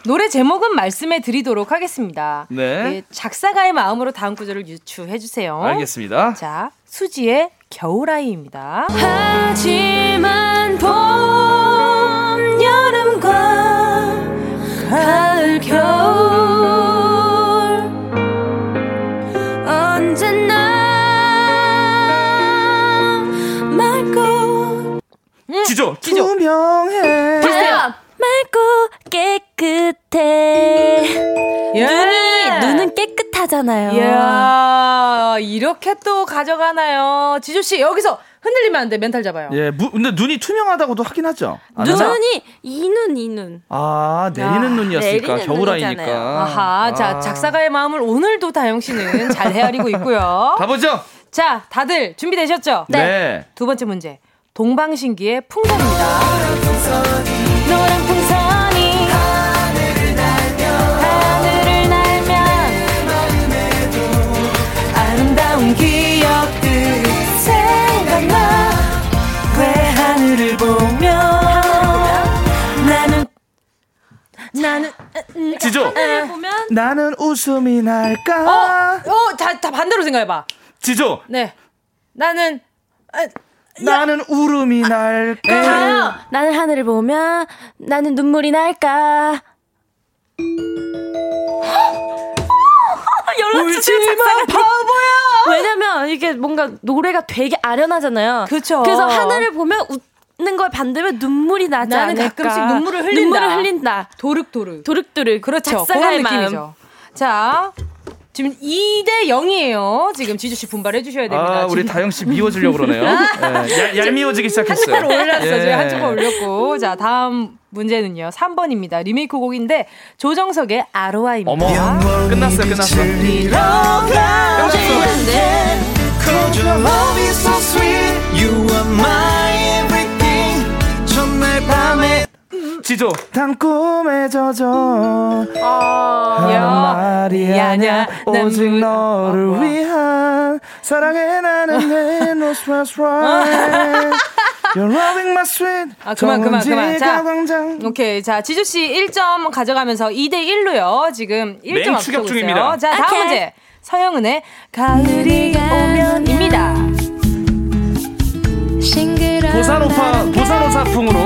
Speaker 1: 노래 제목은 말씀해 드리도록 하겠습니다.
Speaker 8: 네.
Speaker 1: 예, 작사가의 마음으로 다음 구절을 유추해 주세요.
Speaker 8: 알겠습니다.
Speaker 1: 자, 수지의 겨울아이입니다.
Speaker 9: 하지만 봄, 여름과 가을, 겨울 언제나 맑고
Speaker 8: 지조.
Speaker 1: 지조.
Speaker 8: 투명해.
Speaker 9: 다요 맑고 깨 끗해
Speaker 1: 예.
Speaker 9: 눈이 눈은 깨끗하잖아요.
Speaker 1: 이야, 이렇게 또 가져가나요? 지조 씨, 여기서 흔들리면 안 돼. 멘탈 잡아요.
Speaker 8: 예, 무, 근데 눈이 투명하다고도 하긴 하죠.
Speaker 9: 눈이 이눈 이눈.
Speaker 8: 아, 내리는
Speaker 1: 아,
Speaker 8: 눈이었으니까
Speaker 9: 내리는
Speaker 8: 겨울아이니까.
Speaker 1: 아하, 자,
Speaker 8: 아.
Speaker 1: 작사가의 마음을 오늘도 다영 씨는 잘 헤아리고 있고요.
Speaker 8: 가보죠.
Speaker 1: 자, 다들 준비되셨죠?
Speaker 8: 네.
Speaker 1: 두 번째 문제. 동방신기의 풍선입니다.
Speaker 8: 지조.
Speaker 9: 보면
Speaker 8: 나는 웃음이
Speaker 1: 어,
Speaker 8: 날까?
Speaker 1: 어, 다, 다 반대로 생각해봐.
Speaker 8: 지조.
Speaker 1: 네, 나는 아,
Speaker 8: 나는 울음이 날까?
Speaker 9: 가요. 나는 하늘을 보면 나는 눈물이 날까. 연락 주세요
Speaker 1: 울지 마,
Speaker 9: 작사가님.
Speaker 1: 바보야.
Speaker 9: 왜냐면 이게 뭔가 노래가 되게 아련하잖아요.
Speaker 1: 그쵸.
Speaker 9: 그래서 하늘을 보면 웃 는걸 반대면 눈물이 나지
Speaker 1: 나는
Speaker 9: 않을까.
Speaker 1: 가끔씩 눈물을 흘린다.
Speaker 9: 눈물을 흘린다.
Speaker 1: 도륵도륵.
Speaker 9: 도륵도륵.
Speaker 1: 그렇죠.
Speaker 9: 작사가의
Speaker 1: 그런
Speaker 9: 마음.
Speaker 1: 느낌이죠. 자, 지금 2대 0이에요. 지금 지주 씨 분발해 주셔야 됩니다.
Speaker 8: 아, 우리 다영 씨 미워주려고 그러네요. 예, 얄, 얄미워지기 시작했어요.
Speaker 1: 한쪽을 올렸어.
Speaker 8: 예.
Speaker 1: 한쪽을 올렸고. 자, 다음 문제는요. 3번입니다. 리메이크 곡인데 조정석의 아로하입니다.
Speaker 8: 어머, 끝났어요, 끝났어.
Speaker 10: Love
Speaker 8: 지조. 단 꿈에 젖어. 하는 말이 아냐. 오직 너를 위한 사랑해 나는 내 no stress right. You're loving my sweet.
Speaker 1: 아, 그만, 그만, 그만. 자,
Speaker 8: 광장.
Speaker 1: 오케이. 자, 지주 씨 1점 가져가면서 2대 1로요. 지금 1점
Speaker 8: 맹
Speaker 1: 앞서고 있어요.
Speaker 8: 중입니다.
Speaker 1: 자, 다음
Speaker 9: 오케이.
Speaker 1: 문제. 서영은의 가을이 오면입니다.
Speaker 8: 보사노파, 보사노사풍으로.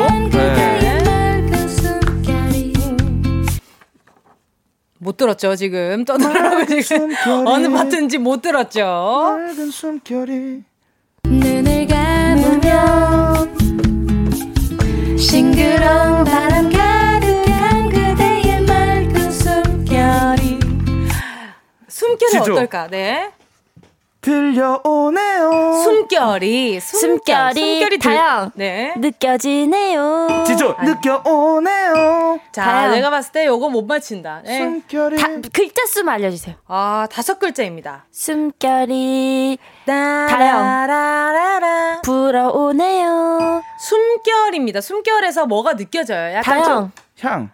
Speaker 1: 못 들었죠, 지금. 떠들어가고 지금. 어느 파트인지 못 들었죠.
Speaker 9: 눈을 감으면 싱그러운 바람 가득한 그대의 맑은 숨결이
Speaker 1: 숨결이. 어떨까? 네.
Speaker 8: 들려오네요.
Speaker 1: 숨결이, 숨결,
Speaker 9: 숨결이
Speaker 1: 숨결이 들-
Speaker 9: 다양.
Speaker 1: 네.
Speaker 9: 느껴지네요.
Speaker 8: 지조, 느껴오네요.
Speaker 1: 자,
Speaker 9: 다양.
Speaker 1: 내가 봤을 때 요거 못 맞힌다. 네.
Speaker 8: 숨결이.
Speaker 9: 다, 글자 수만 알려주세요.
Speaker 1: 아, 다섯 글자입니다.
Speaker 9: 숨결이
Speaker 1: 따라라라라.
Speaker 9: 불어오네요.
Speaker 1: 숨결입니다. 숨결에서 뭐가 느껴져요? 약간
Speaker 9: 다영.
Speaker 1: 좀.
Speaker 8: 향.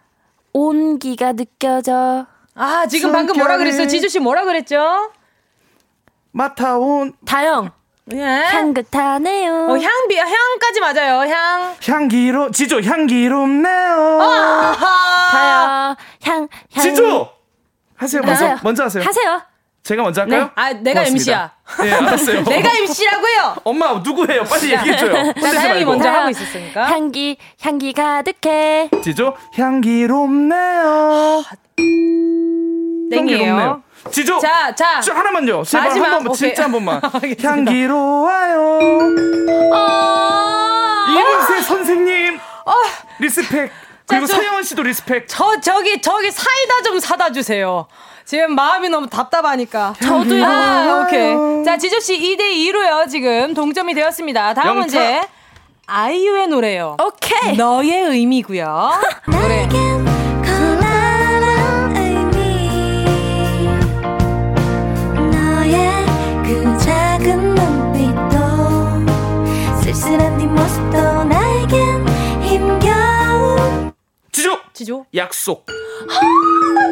Speaker 9: 온기가 느껴져.
Speaker 1: 아, 지금 방금 뭐라. 그랬어요? 지주 씨 뭐라 그랬죠?
Speaker 8: 맡아온
Speaker 9: 다영.
Speaker 1: 예.
Speaker 9: 향긋하네요.
Speaker 1: 어, 향비, 향까지 맞아요. 향.
Speaker 8: 향기로, 지조, 향기롭네요.
Speaker 9: 다영. 향, 향.
Speaker 8: 지조! 하세요, 먼저.
Speaker 9: 하세요.
Speaker 8: 먼저 하세요.
Speaker 9: 하세요.
Speaker 8: 제가 먼저 할까요?
Speaker 1: 아, 내가
Speaker 8: 고맙습니다.
Speaker 1: MC야.
Speaker 8: 예, 알았어요.
Speaker 1: 내가 MC라고요.
Speaker 8: 엄마, 누구예요? 빨리 얘기해 줘요. 혼내지
Speaker 1: 다영이
Speaker 8: 말고.
Speaker 1: 먼저. 하고 있었으니까.
Speaker 9: 향기, 향기 가득해.
Speaker 8: 지조, 향기롭네요.
Speaker 1: 땡이에요.
Speaker 8: 지조.
Speaker 1: 자, 자.
Speaker 8: 저 하나만요. 제발
Speaker 1: 마지막,
Speaker 8: 한 번만
Speaker 1: 오케이.
Speaker 8: 진짜 한 번만. 향기로워요.
Speaker 1: 아.
Speaker 8: 이문세 선생님. respect. 그리고
Speaker 1: 저-
Speaker 8: 서영은 씨도 respect.
Speaker 1: 저 저기 저기 사이다 좀 사다 주세요. 지금 마음이 너무 답답하니까.
Speaker 9: 저도요.
Speaker 1: 아, 오케이. 자, 지조 씨 2대 2로요. 지금 동점이 되었습니다. 다음
Speaker 8: 영차.
Speaker 1: 문제. 아이유의 노래요.
Speaker 9: 오케이.
Speaker 1: 너의 의미고요. 노래.
Speaker 8: 지조. 약속.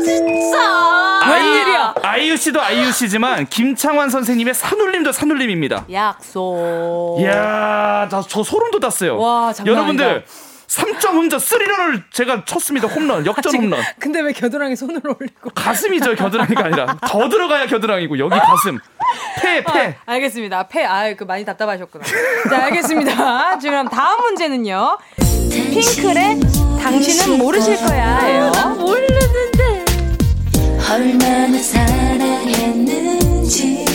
Speaker 1: 진짜. 웬일이야.
Speaker 8: 아이유 씨도 아이유 씨지만 김창완 선생님의 산울림도 산울림입니다.
Speaker 1: 약속.
Speaker 8: 이야, 나저 소름 돋았어요.
Speaker 1: 와, 장난
Speaker 8: 여러분들
Speaker 1: 아니다.
Speaker 8: 3점 홈런, 3런을 제가 쳤습니다. 홈런, 역전
Speaker 1: 지금-
Speaker 8: 홈런.
Speaker 1: 근데 왜 겨드랑이 손을 올리고?
Speaker 8: 가슴이죠, 겨드랑이가 아니라. 더 들어가야 겨드랑이고, 여기 가슴. 폐, 폐.
Speaker 1: 아, 알겠습니다. 폐, 아, 그 많이 답답하셨구나. 자, 알겠습니다. 지금 다음 문제는요. 핑클의 당신은 모르실 거야예요.
Speaker 9: 모르는데.
Speaker 11: 얼마나 사랑했는지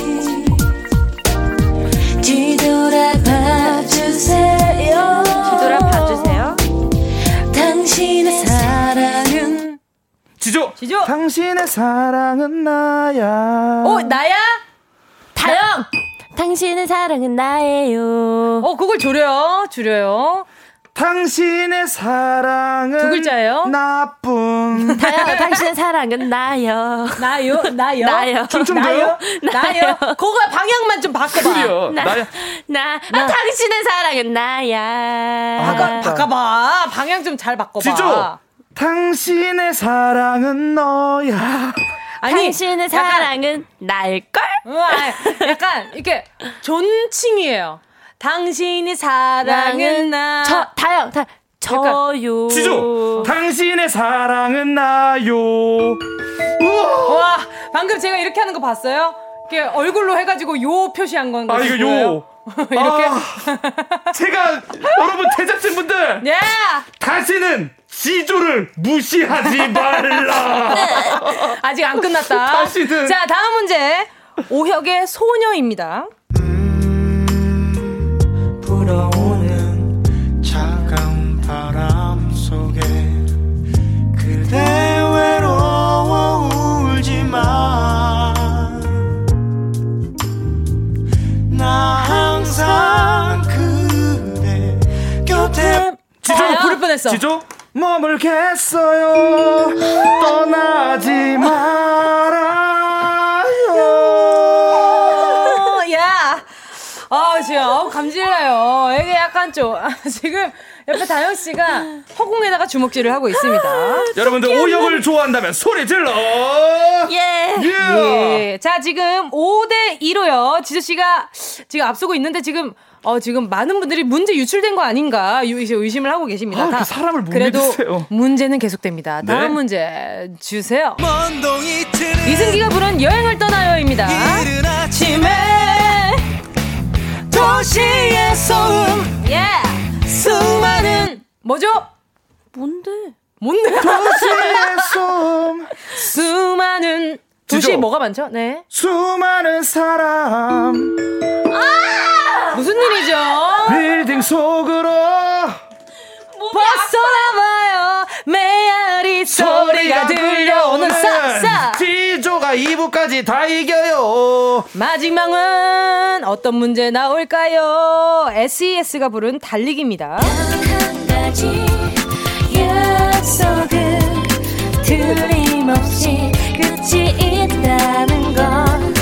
Speaker 11: 뒤돌아봐 주세요
Speaker 9: 뒤돌아봐 주세요.
Speaker 11: 당신의 사랑은
Speaker 8: 지조.
Speaker 1: 지조.
Speaker 8: 당신의 사랑은 나야.
Speaker 1: 어, 나야?
Speaker 9: 다영. 당신의 사랑은 나예요.
Speaker 1: 어, 그걸 줄여요. 줄여요.
Speaker 8: 당신의 사랑은
Speaker 1: 두 글자예요?
Speaker 8: 나쁜.
Speaker 9: 다영, 당신의 사랑은 나요.
Speaker 1: 나요? 나요?
Speaker 9: 나요.
Speaker 8: 충청도요?
Speaker 1: 나요? 그거 방향만 좀 바꿔봐.
Speaker 8: 그래요.
Speaker 9: 나,
Speaker 8: 나야.
Speaker 9: 나, 아, 당신의 사랑은 나야.
Speaker 8: 아,
Speaker 1: 바꿔, 바꿔봐. 방향 좀 잘 바꿔봐.
Speaker 8: 지조. 당신의 사랑은 너야.
Speaker 1: 아니,
Speaker 9: 당신의 사랑은 나일걸?
Speaker 1: 어, 아, 약간 이렇게 존칭이에요. 당신이 사랑은 나.
Speaker 9: 저, 다영, 다, 저요.
Speaker 8: 지조. 당신의 사랑은 나요. 우와.
Speaker 1: 와, 방금 제가 이렇게 하는 거 봤어요? 이렇게 얼굴로 해가지고 요 표시한 건.
Speaker 8: 아, 이거 요.
Speaker 1: 이렇게.
Speaker 8: 아, 제가 여러분 제작진 분들
Speaker 1: 예!
Speaker 8: 다시는 지조를 무시하지 말라.
Speaker 1: 아직 안 끝났다.
Speaker 8: 다시는.
Speaker 1: 자, 다음 문제. 오혁의 소녀입니다.
Speaker 8: 지조
Speaker 1: 아, 부를 뻔했어.
Speaker 8: 지조 머물겠어요. 떠나지 말아요.
Speaker 1: 어, 야! 아, 지금, 어우, 감질나요. 이게 약간 좀, 아, 지금, 옆에 다영 씨가 허공에다가 주먹질을 하고 있습니다.
Speaker 8: 여러분들 오역을 좋아한다면 소리 질러.
Speaker 9: 예.
Speaker 8: 예.
Speaker 1: 예. 자, 지금 5대 2로요. 지수 씨가 지금 앞서고 있는데 지금, 어, 지금 많은 분들이 문제 유출된 거 아닌가 이제 의심을 하고 계십니다.
Speaker 8: 아,
Speaker 1: 다-
Speaker 8: 그 사람을 못
Speaker 1: 그래도
Speaker 8: 믿으세요.
Speaker 1: 문제는 계속됩니다. 다음
Speaker 8: 네.
Speaker 1: 문제 주세요. 이승기가 부른 여행을 떠나요입니다.
Speaker 3: 이른 아침에
Speaker 1: 도시의 소음, 예! 수많은, 뭐죠?
Speaker 9: 뭔데?
Speaker 1: 뭔데?
Speaker 8: 도시의 솜
Speaker 1: 수많은, 도시. 뭐가 많죠? 네.
Speaker 8: 수많은 사람
Speaker 1: 무슨 일이죠?
Speaker 8: 빌딩 속으로
Speaker 1: 벗어나봐요. 메아리 소리가 들려오는 싹싹
Speaker 8: 지조가 2부까지 다 이겨요.
Speaker 1: 마지막은 어떤 문제 나올까요? SES가 부른 달리기입니다.
Speaker 11: 한 가지 약속은 틀림없이 끝이 있다는 건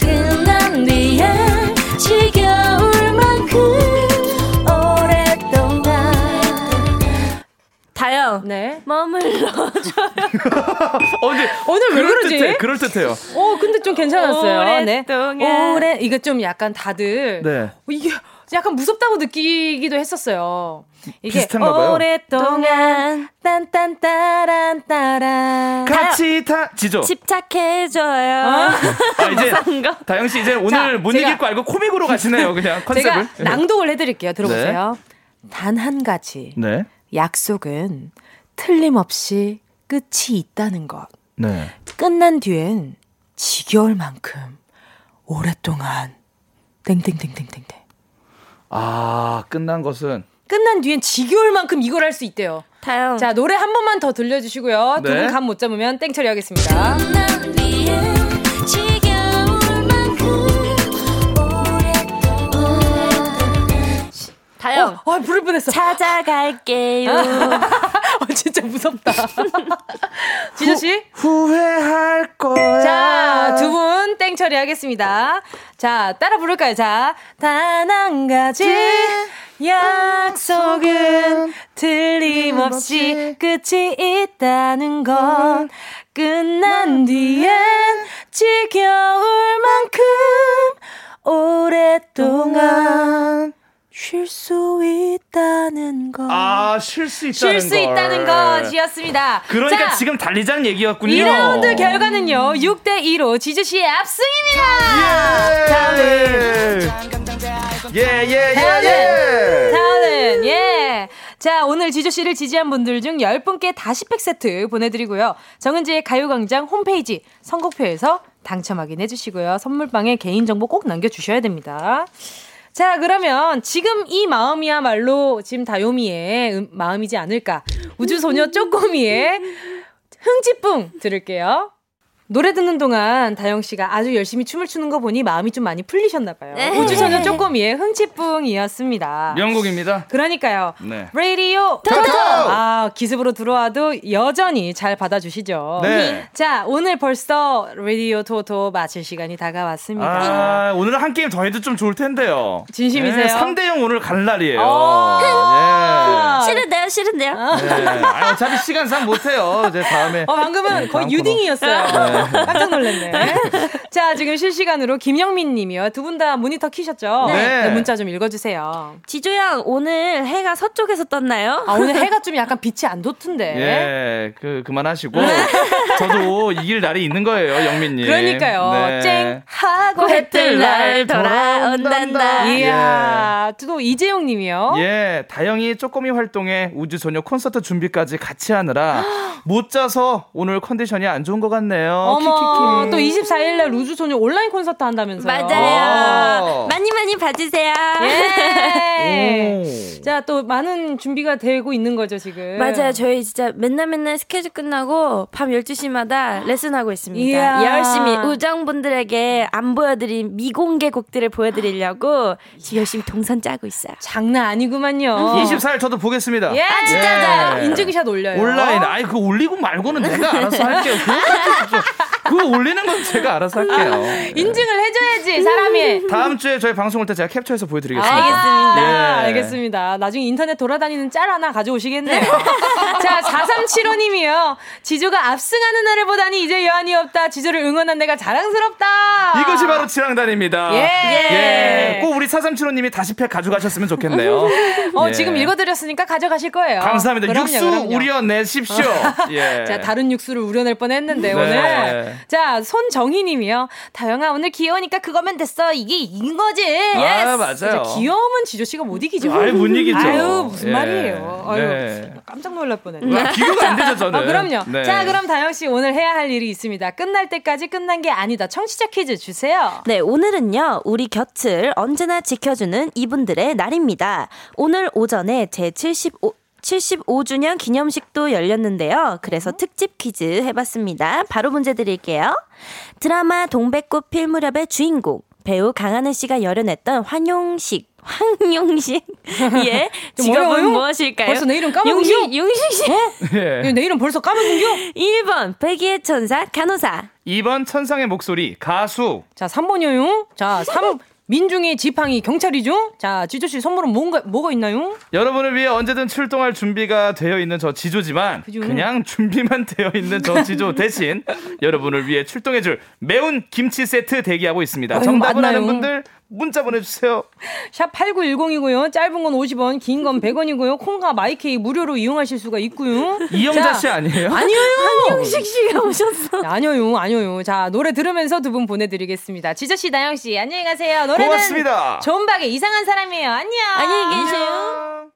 Speaker 11: 끝난 뒤에
Speaker 9: 다영.
Speaker 1: 네
Speaker 9: 머물러줘요.
Speaker 8: 어, 근데
Speaker 1: 오늘 왜 그러지?
Speaker 8: 그럴 듯해요
Speaker 1: 어 근데 좀 괜찮았어요
Speaker 9: 오랫동안.
Speaker 1: 네. 오래 이거 좀 약간 다들
Speaker 8: 네.
Speaker 1: 어, 이게 약간 무섭다고 느끼기도 했었어요 이게
Speaker 8: 비슷한가 봐요.
Speaker 1: 오랫동안 딴딴따란따란
Speaker 8: 같이 다 지조
Speaker 9: 집착해줘요.
Speaker 1: 어?
Speaker 8: 아 이제. 다영 씨 이제 오늘
Speaker 1: 자,
Speaker 8: 못
Speaker 1: 제가-
Speaker 8: 이길 거 알고 코믹으로 가시네요 그냥 컨셉을
Speaker 1: 제가 낭독을 해드릴게요. 들어보세요. 단한 가지
Speaker 8: 네.
Speaker 1: 약속은 틀림없이 끝이 있다는 것.
Speaker 8: 네.
Speaker 1: 끝난 뒤엔 지겨울 만큼 오랫동안 땡땡땡땡땡땡.
Speaker 8: 아, 끝난 것은
Speaker 1: 끝난 뒤엔 지겨울 만큼 이걸 할 수 있대요.
Speaker 9: 다영.
Speaker 1: 자, 노래 한 번만 더 들려주시고요. 두
Speaker 8: 네.
Speaker 1: 분감 못 잡으면 땡 처리 하겠습니다.
Speaker 9: 다영.
Speaker 1: 어, 아, 부를 뻔했어.
Speaker 9: 찾아갈게요.
Speaker 1: 어, 진짜 무섭다. 지저씨?
Speaker 8: 후회할 거야.
Speaker 1: 자, 두 분 땡 처리하겠습니다. 자, 따라 부를까요? 자, 단 한 가지 약속은 틀림없이 끝이 있다는 건 끝난 뒤엔 지겨울 만큼 오랫동안 쉴 수 있다는 거.
Speaker 8: 아, 쉴 수 있다는
Speaker 1: 쉴수
Speaker 8: 걸.
Speaker 1: 있다는 거지였습니다.
Speaker 8: 그러니까
Speaker 1: 자,
Speaker 8: 지금 달리자는 얘기였군요.
Speaker 1: 2라운드 결과는요, 6대 2로 지주 씨의 압승입니다! 다음은,
Speaker 8: 예, 예, 예,
Speaker 1: 다음은,
Speaker 8: 예.
Speaker 1: 다음은, 예. 자, 오늘 지주씨를 지지한 분들 중 10분께 다시 팩 세트 보내 드리고요. 정은지의 가요 광장 홈페이지 선곡표에서 당첨 확인해 주시고요. 선물방에 개인 정보 꼭 남겨 주셔야 됩니다. 자, 그러면 지금 이 마음이야말로 지금 다요미의 음- 마음이지 않을까. 우주소녀 쪼꼬미의 흥지뿡 들을게요. 노래 듣는 동안 다영 씨가 아주 열심히 춤을 추는 거 보니 마음이 좀 많이 풀리셨나 봐요.
Speaker 9: 네.
Speaker 1: 우주소녀 쪼꼬미의 흥치뿡이었습니다.
Speaker 8: 명곡입니다.
Speaker 1: 그러니까요.
Speaker 8: 네.
Speaker 1: 라디오
Speaker 8: 토토!
Speaker 1: 아, 기습으로 들어와도 여전히 잘 받아주시죠.
Speaker 8: 네.
Speaker 1: 자, 오늘 벌써 라디오 토토 마칠 시간이 다가왔습니다.
Speaker 8: 아, 오늘 한 게임 더 해도 좀 좋을 텐데요.
Speaker 1: 진심이세요?
Speaker 8: 3대 0 오늘 갈 날이에요.
Speaker 1: 아.
Speaker 9: 싫은데요, 싫은데요.
Speaker 8: 예. 네. 아, 어차피 시간상 못해요. 이제 다음에.
Speaker 1: 어, 방금은
Speaker 8: 네,
Speaker 1: 거의 유딩이었어요.
Speaker 8: 네.
Speaker 1: 깜짝 놀랐네. 자, 지금 실시간으로 김영민 님이요. 두 분 다 모니터 키셨죠?
Speaker 8: 네.
Speaker 1: 문자 좀 읽어주세요.
Speaker 9: 지조양, 오늘 해가 서쪽에서 떴나요?
Speaker 1: 아, 오늘 해가 좀 약간 빛이 안 돋던데.
Speaker 8: 예, 그, 그만하시고. 저도 이길 날이 있는 거예요, 영민 님.
Speaker 1: 그러니까요.
Speaker 8: 네.
Speaker 1: 쨍 하고 해뜰 날 돌아온단다. 이야. 또 이재용 님이요.
Speaker 8: 예, 다영이 쪼꼬미 활동에 우주소녀 콘서트 준비까지 같이 하느라 못 자서 오늘 컨디션이 안 좋은 것 같네요.
Speaker 1: 어머,
Speaker 8: 키키키.
Speaker 1: 또 24일날 우주소녀 온라인 콘서트 한다면서요.
Speaker 9: 맞아요. 많이 많이 봐주세요.
Speaker 1: 예.
Speaker 8: 오.
Speaker 1: 자, 또 많은 준비가 되고 있는 거죠, 지금.
Speaker 9: 맞아요. 저희 진짜 맨날 맨날 스케줄 끝나고 밤 12시마다 레슨하고 있습니다.
Speaker 1: 이야.
Speaker 9: 열심히 우정분들에게 안 보여드린 미공개 곡들을 보여드리려고 지금 열심히 동선 짜고 있어요.
Speaker 1: 장난 아니구만요.
Speaker 8: 24일 저도 보겠습니다.
Speaker 1: 예,
Speaker 9: 아, 진짜죠?
Speaker 1: 인증샷 올려요.
Speaker 8: 온라인. 아이, 그거 올리고 말고는 내가 알아서 할게요. 그거 올리는 건 제가 알아서 할게요.
Speaker 1: 인증을 해줘야지, 사람이.
Speaker 8: 다음 주에 저희 방송 올 때 제가 캡처해서 보여드리겠습니다.
Speaker 1: 알겠습니다.
Speaker 8: 예.
Speaker 1: 알겠습니다. 나중에 인터넷 돌아다니는 짤 하나 가져오시겠네요. 자, 4375님이요. 지조가 압승하는 날을 보다니 이제 여한이 없다. 지조를 응원한 내가 자랑스럽다.
Speaker 8: 이것이 바로 지랑단입니다.
Speaker 1: 예.
Speaker 8: 예. 꼭 우리 4375님이 다시 팩 가져가셨으면 좋겠네요.
Speaker 1: 어,
Speaker 8: 예.
Speaker 1: 지금 읽어드렸으니까 가져가실 거예요.
Speaker 8: 감사합니다.
Speaker 1: 그럼요,
Speaker 8: 육수
Speaker 1: 그럼요.
Speaker 8: 우려내십시오. 예.
Speaker 1: 자, 다른 육수를 우려낼 뻔 했는데,
Speaker 8: 네.
Speaker 1: 오늘. 자, 손정희 님이요. 다영아, 오늘 귀여우니까 그거면 됐어. 이게 이긴 거지.
Speaker 8: 아, 맞아요.
Speaker 1: 진짜 귀여움은 지조 씨가 못 이기죠.
Speaker 8: 아유, 못 이기죠.
Speaker 1: 아유, 무슨
Speaker 8: 예.
Speaker 1: 말이에요. 아유,
Speaker 8: 네.
Speaker 1: 깜짝 놀랄 뻔했네.
Speaker 8: 아, 비교가 안 되죠, 저는.
Speaker 1: 아, 그럼요.
Speaker 8: 네.
Speaker 1: 자, 그럼 다영 씨 오늘 해야 할 일이 있습니다. 끝날 때까지 끝난 게 아니다. 청취자 퀴즈 주세요.
Speaker 9: 네, 오늘은요, 우리 곁을 언제나 지켜주는 이분들의 날입니다. 오늘 오전에 제 75, 75주년 기념식도 열렸는데요. 그래서 특집 퀴즈 해봤습니다. 바로 문제 드릴게요. 드라마 동백꽃 필 무렵의 주인공, 배우 강하늘 씨가 열연했던 환용식. 황용식. 예.
Speaker 1: 좀
Speaker 9: 직업은
Speaker 1: 어려워요?
Speaker 9: 무엇일까요?
Speaker 1: 벌써 내 이름 까먹은겨?
Speaker 9: 용식, 용식 씨.
Speaker 8: 예.
Speaker 1: 내 이름 벌써 까먹은겨?
Speaker 9: 1번, 백의의 천사, 간호사.
Speaker 8: 2번 천상의 목소리 가수.
Speaker 1: 자, 3번이요. 자, 3. 민중의 지팡이 경찰이죠? 자, 지조 씨 선물은 뭔가, 뭐가 있나요?
Speaker 8: 여러분을 위해 언제든 출동할 준비가 되어 있는 저 지조지만
Speaker 1: 그죠?
Speaker 8: 그냥 준비만 되어 있는 저 지조 대신 여러분을 위해 출동해 줄 매운 김치 세트 대기하고 있습니다.
Speaker 1: 아유,
Speaker 8: 정답을
Speaker 1: 맞나요?
Speaker 8: 아는 분들 문자 보내주세요.
Speaker 1: 샵 8910이고요. 짧은 건 50원, 긴 건 100원이고요. 콩과 마이케이 무료로 이용하실 수가 있고요.
Speaker 8: 이영자
Speaker 1: 자,
Speaker 8: 씨 아니에요?
Speaker 1: 아니요.
Speaker 9: 한용식 씨가 오셨어.
Speaker 1: 아니요, 아니요. 자, 노래 들으면서 두 분 보내드리겠습니다. 지저 씨, 나영 씨, 안녕히 가세요. 노래는
Speaker 8: 고맙습니다.
Speaker 1: 존박의 이상한 사람이에요. 안녕.
Speaker 9: 안녕히 계세요.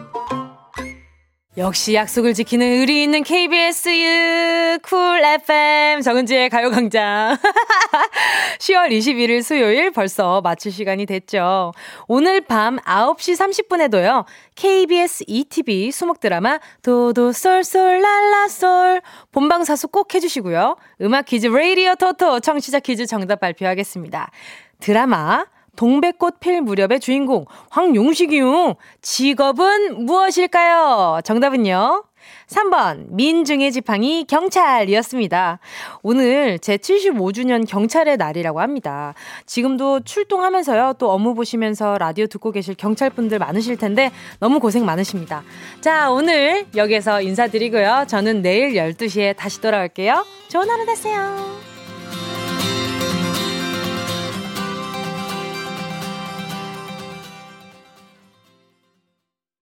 Speaker 1: 역시 약속을 지키는 의리 있는 KBS 쿨 FM 정은지의 가요광장 10월 21일 수요일 벌써 마칠 시간이 됐죠. 오늘 밤 9시 30분에도요. KBS ETV 수목 드라마 도도 쏠쏠 랄라쏠 본방 사수 꼭 해주시고요. 음악 퀴즈 레이디어 토토 청취자 퀴즈 정답 발표하겠습니다. 드라마 동백꽃 필 무렵의 주인공 황용식이요. 직업은 무엇일까요? 정답은요. 3번 민중의 지팡이 경찰이었습니다. 오늘 제 75주년 경찰의 날이라고 합니다. 지금도 출동하면서요. 또 업무 보시면서 라디오 듣고 계실 경찰분들 많으실 텐데 너무 고생 많으십니다. 자, 오늘 여기서 인사드리고요. 저는 내일 12시에 다시 돌아올게요. 좋은 하루 되세요.